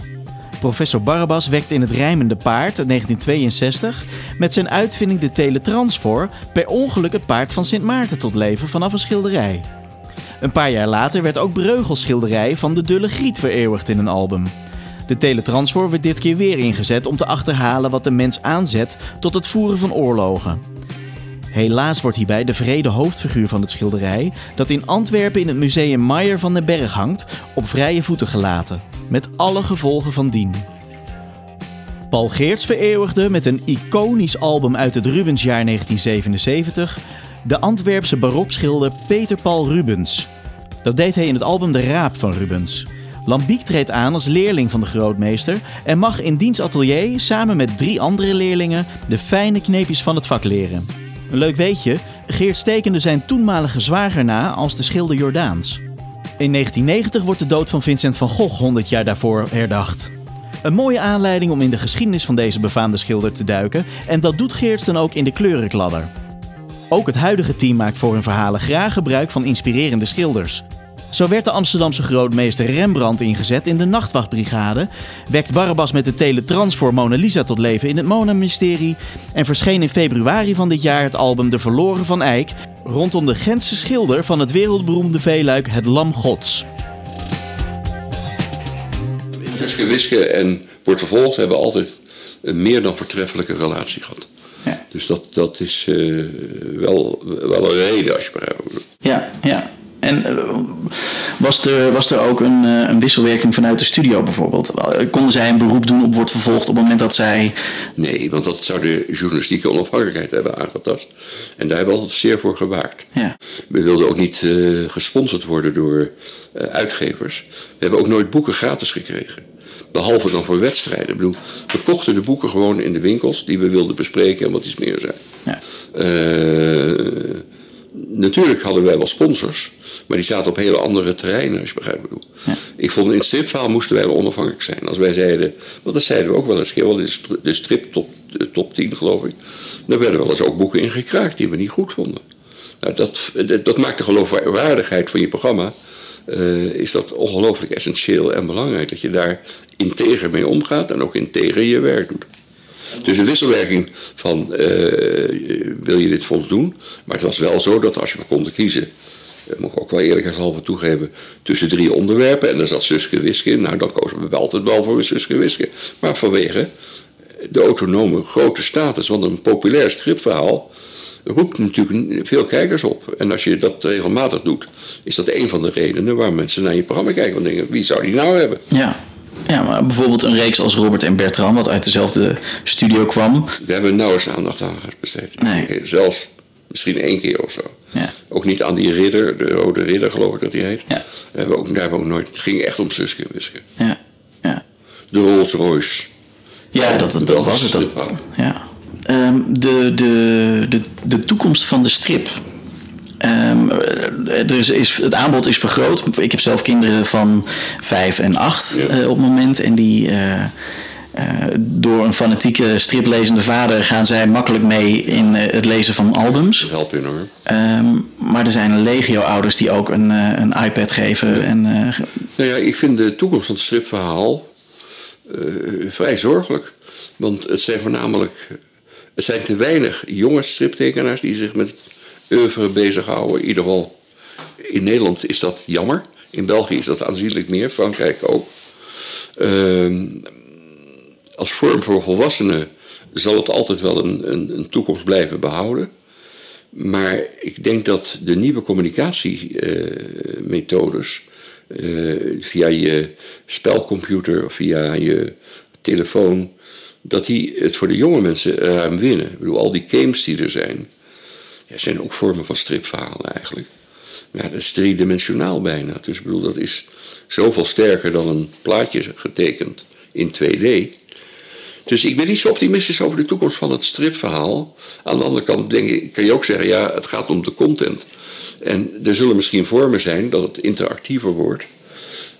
Professor Barabbas wekte in het rijmende paard in 1962 met zijn uitvinding de teletransfor per ongeluk het paard van Sint Maarten tot leven vanaf een schilderij. Een paar jaar later werd ook Breugels schilderij van de Dulle Griet vereeuwigd in een album. De teletransfor werd dit keer weer ingezet om te achterhalen wat de mens aanzet tot het voeren van oorlogen. Helaas wordt hierbij de vrede hoofdfiguur van het schilderij, dat in Antwerpen in het museum Meijer van den Berg hangt, op vrije voeten gelaten, met alle gevolgen van dien. Paul Geerts vereeuwigde met een iconisch album uit het Rubensjaar 1977 de Antwerpse barokschilder Peter Paul Rubens. Dat deed hij in het album De Raap van Rubens. Lambiek treedt aan als leerling van de grootmeester en mag in diens atelier samen met drie andere leerlingen de fijne kneepjes van het vak leren. Een leuk weetje, Geert stekende zijn toenmalige zwager na als de schilder Jordaans. In 1990 wordt de dood van Vincent van Gogh 100 jaar daarvoor herdacht. Een mooie aanleiding om in de geschiedenis van deze befaamde schilder te duiken en dat doet Geerts dan ook in de kleurenkladder. Ook het huidige team maakt voor hun verhalen graag gebruik van inspirerende schilders. Zo werd de Amsterdamse grootmeester Rembrandt ingezet in de Nachtwachtbrigade, wekt Barabbas met de teletrans voor Mona Lisa tot leven in het Mona-mysterie en verscheen in februari van dit jaar het album De Verloren van Eyck rondom de Gentse schilder van het wereldberoemde veeluik Het Lam Gods. Suske Wiske en Wordt Vervolgd hebben altijd een meer dan voortreffelijke relatie gehad. Ja. Dus dat, dat is eh, wel, wel een reden als je begrijpt. Ja, ja. En eh, was, er, was er ook een, eh, een wisselwerking vanuit de studio bijvoorbeeld? Eh, Konden zij een beroep doen op wordt vervolgd op het moment dat zij. Nee, want dat zou de journalistieke onafhankelijkheid hebben aangetast. En daar hebben we altijd zeer voor gewaakt. Ja. We wilden ook niet gesponsord worden door uitgevers. We hebben ook nooit boeken gratis gekregen. Behalve dan voor wedstrijden. Ik bedoel, we kochten de boeken gewoon in de winkels die we wilden bespreken en wat iets meer zijn. Ja. Natuurlijk hadden wij wel sponsors, maar die zaten op hele andere terreinen, als je begrijpt wat ik bedoel. Ik vond in het stripverhaal moesten wij wel onafhankelijk zijn. Als wij zeiden, want dat zeiden we ook wel eens, keer, wel de strip top, de top 10 geloof ik. Dan werden wel eens ook boeken ingekraakt die we niet goed vonden. Nou, dat, dat, dat maakt de geloofwaardigheid van je programma. eh, is dat ongelooflijk essentieel en belangrijk. Dat je daar integer mee omgaat en ook integer je werk doet. Dus een wisselwerking van eh, wil je dit fonds doen? Maar het was wel zo dat als je maar kon kiezen, dat moet ik ook wel eerlijkheidshalve toegeven, tussen drie onderwerpen en daar zat Suske Wiske. Nou, dan kozen we wel altijd wel voor Suske Wiske. Maar vanwege de autonome grote status, want een populair stripverhaal roept natuurlijk veel kijkers op. En als je dat regelmatig doet, is dat een van de redenen waarom mensen naar je programma kijken. Want denken, wie zou die nou hebben? Ja. Ja, maar bijvoorbeeld een reeks als Robert en Bertram, wat uit dezelfde studio kwam. Daar hebben we nauwelijks aandacht aan besteed. Nee. Zelfs misschien één keer of zo. Ja. Ook niet aan die ridder, de rode ridder geloof ik dat die heet. Ja. Daar hebben we ook, daar hebben we ook nooit, het ging echt om Suske Wiske. Ja, ja. De Rolls Royce. Ja, dat, dat, was het. Dat, ja. Ehm, de, de, de, de toekomst van de strip. Ehm, er is, is, het aanbod is vergroot. Ik heb zelf kinderen van vijf en acht Ja. eh, op het moment. En die, eh, eh, door een fanatieke striplezende vader gaan zij makkelijk mee in het lezen van albums. Dat helpt enorm. Ehm, maar er zijn legio ouders die ook een, een iPad geven. En, Nou ja, ik vind de toekomst van het stripverhaal vrij zorgelijk. Want het zijn voornamelijk. Er zijn te weinig jonge striptekenaars die zich met oeuvre bezighouden. In ieder geval in Nederland is dat jammer. In België is dat aanzienlijk meer, Frankrijk ook. Ehm, als vorm voor volwassenen zal het altijd wel een, een, een toekomst blijven behouden. Maar ik denk dat de nieuwe communicatiemethodes, eh, via je spelcomputer of via je telefoon, dat die het voor de jonge mensen ruim winnen. Ik bedoel, al die games die er zijn, ja, zijn ook vormen van stripverhalen eigenlijk. Maar ja, dat is driedimensionaal bijna. Dus ik bedoel, dat is zoveel sterker dan een plaatje getekend in 2D. Dus ik ben niet zo optimistisch over de toekomst van het stripverhaal. Aan de andere kant denk ik, kan je ook zeggen, ja, het gaat om de content. En er zullen misschien vormen zijn dat het interactiever wordt.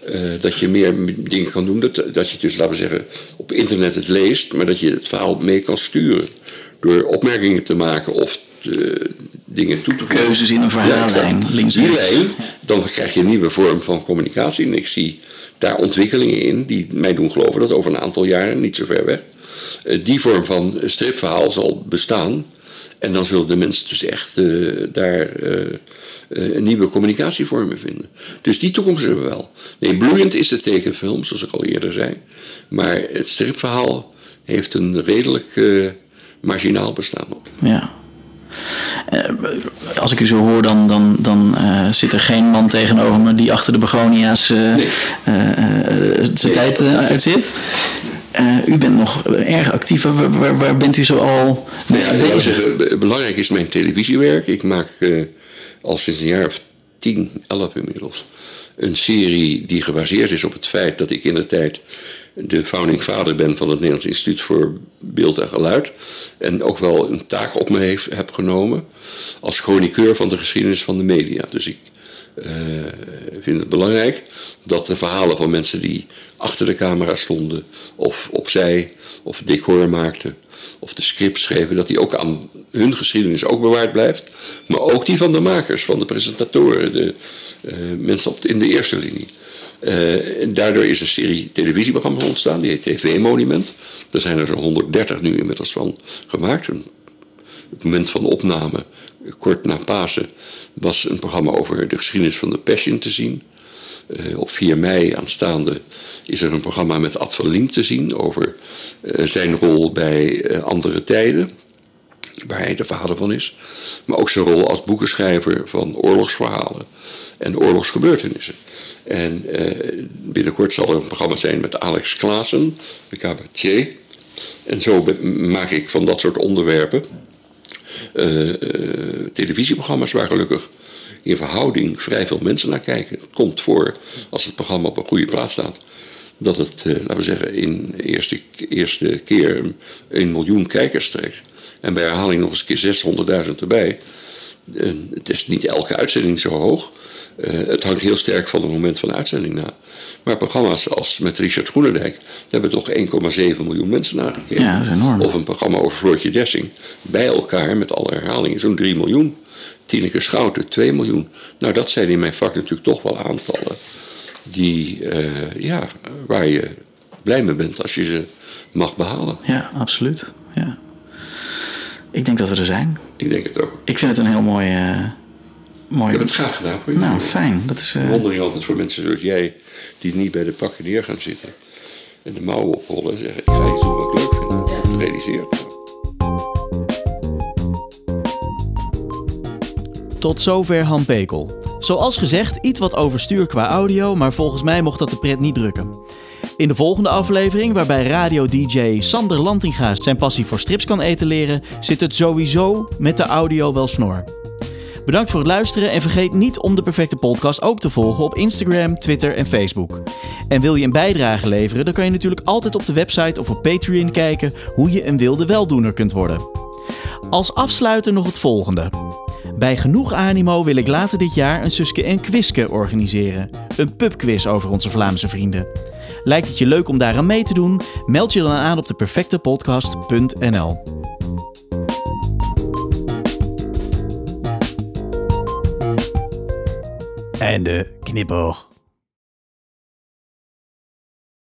eh, dat je meer dingen kan doen. Dat, dat je dus, laten we zeggen, op internet het leest, maar dat je het verhaal mee kan sturen. Door opmerkingen te maken of dingen toe te voegen. Keuzes in een links rechts. lijn, dan krijg je een nieuwe vorm van communicatie. En ik zie daar ontwikkelingen in die mij doen geloven dat over een aantal jaren, niet zo ver weg, eh, die vorm van stripverhaal zal bestaan. En dan zullen de mensen dus echt eh, daar eh, eh, nieuwe communicatievormen vinden. Dus die toekomst hebben we wel. Nee, bloeiend is de tekenfilm, zoals ik al eerder zei. Maar het stripverhaal heeft een redelijk eh, marginaal bestaan op. Ja. Eh, als ik u zo hoor, dan, dan, dan eh, zit er geen man tegenover me die achter de begonia's Nee. eh, zijn tijd uitzit. U bent nog erg actief. Waar, waar, waar bent u zo al mee Ja, zeggen, belangrijk is mijn televisiewerk. Ik maak al sinds een jaar of 10, 11 inmiddels een serie die gebaseerd is op het feit dat ik in de tijd de founding father ben van het Nederlands Instituut voor Beeld en Geluid. En ook wel een taak op me heeft, heb genomen als chroniqueur van de geschiedenis van de media. Dus ik eh, vind het belangrijk dat de verhalen van mensen die achter de camera stonden, of opzij, of decor maakten, of de script schreven, dat die ook aan hun geschiedenis ook bewaard blijft. Maar ook die van de makers, van de presentatoren, de eh, mensen op in de eerste linie. Eh, daardoor is een serie televisieprogramma's ontstaan, die heet TV Monument. Er zijn er zo'n 130 nu inmiddels van gemaakt. Een het moment van opname, kort na Pasen, was een programma over de geschiedenis van de Passion te zien. Eh, op 4 mei aanstaande is er een programma met Ad van Liem te zien over eh, zijn rol bij andere tijden, waar hij de vader van is. Maar ook zijn rol als boekenschrijver van oorlogsverhalen en oorlogsgebeurtenissen. En eh, binnenkort zal er een programma zijn met Alex Klaassen, de cabaretier. En zo maak ik van dat soort onderwerpen eh, eh, televisieprogramma's waar gelukkig in verhouding vrij veel mensen naar kijken. Het komt voor, als het programma op een goede plaats staat, dat het, laten we zeggen, in de eerste, eerste keer een miljoen kijkers trekt. En bij herhaling nog eens een keer 600.000 erbij. Het is niet elke uitzending zo hoog. Eh, het hangt heel sterk van het moment van de uitzending na. Maar programma's als met Richard Groenendijk, hebben toch 1,7 miljoen mensen naar gekeken. Ja, dat is enorm. Of een programma over Floortje Dessing. Bij elkaar, met alle herhalingen, zo'n 3 miljoen. Tineke Schouten, 2 miljoen. Nou, dat zijn in mijn vak natuurlijk toch wel aantallen die, eh, ja, waar je blij mee bent als je ze mag behalen. Ja, absoluut. Ja. Ik denk dat we er zijn. Ik denk het ook. Ik vind het een heel mooi... eh mooi... Ik heb het graag gedaan voor je. Nou, fijn. Dat is, eh, Bewondering altijd voor mensen zoals jij, die niet bij de pakken neer gaan zitten. En de mouwen oprollen en zeggen: Ik ga iets doen wat ik leuk vind. Dat. Tot zover Han Pekel. Zoals gezegd, iets wat overstuur qua audio, maar volgens mij mocht dat de pret niet drukken. In de volgende aflevering, waarbij radio-dj Sander Lantinga zijn passie voor strips kan etaleren, zit het sowieso met de audio wel snor. Bedankt voor het luisteren en vergeet niet om de perfecte podcast ook te volgen op Instagram, Twitter en Facebook. En wil je een bijdrage leveren, dan kan je natuurlijk altijd op de website of op Patreon kijken hoe je een wilde weldoener kunt worden. Als afsluiter nog het volgende. Bij genoeg animo wil ik later dit jaar een Suske en Kwiske organiseren. Een pubquiz over onze Vlaamse vrienden. Lijkt het je leuk om daaraan mee te doen? Meld je dan aan op deperfectepodcast.nl. En de knipoog.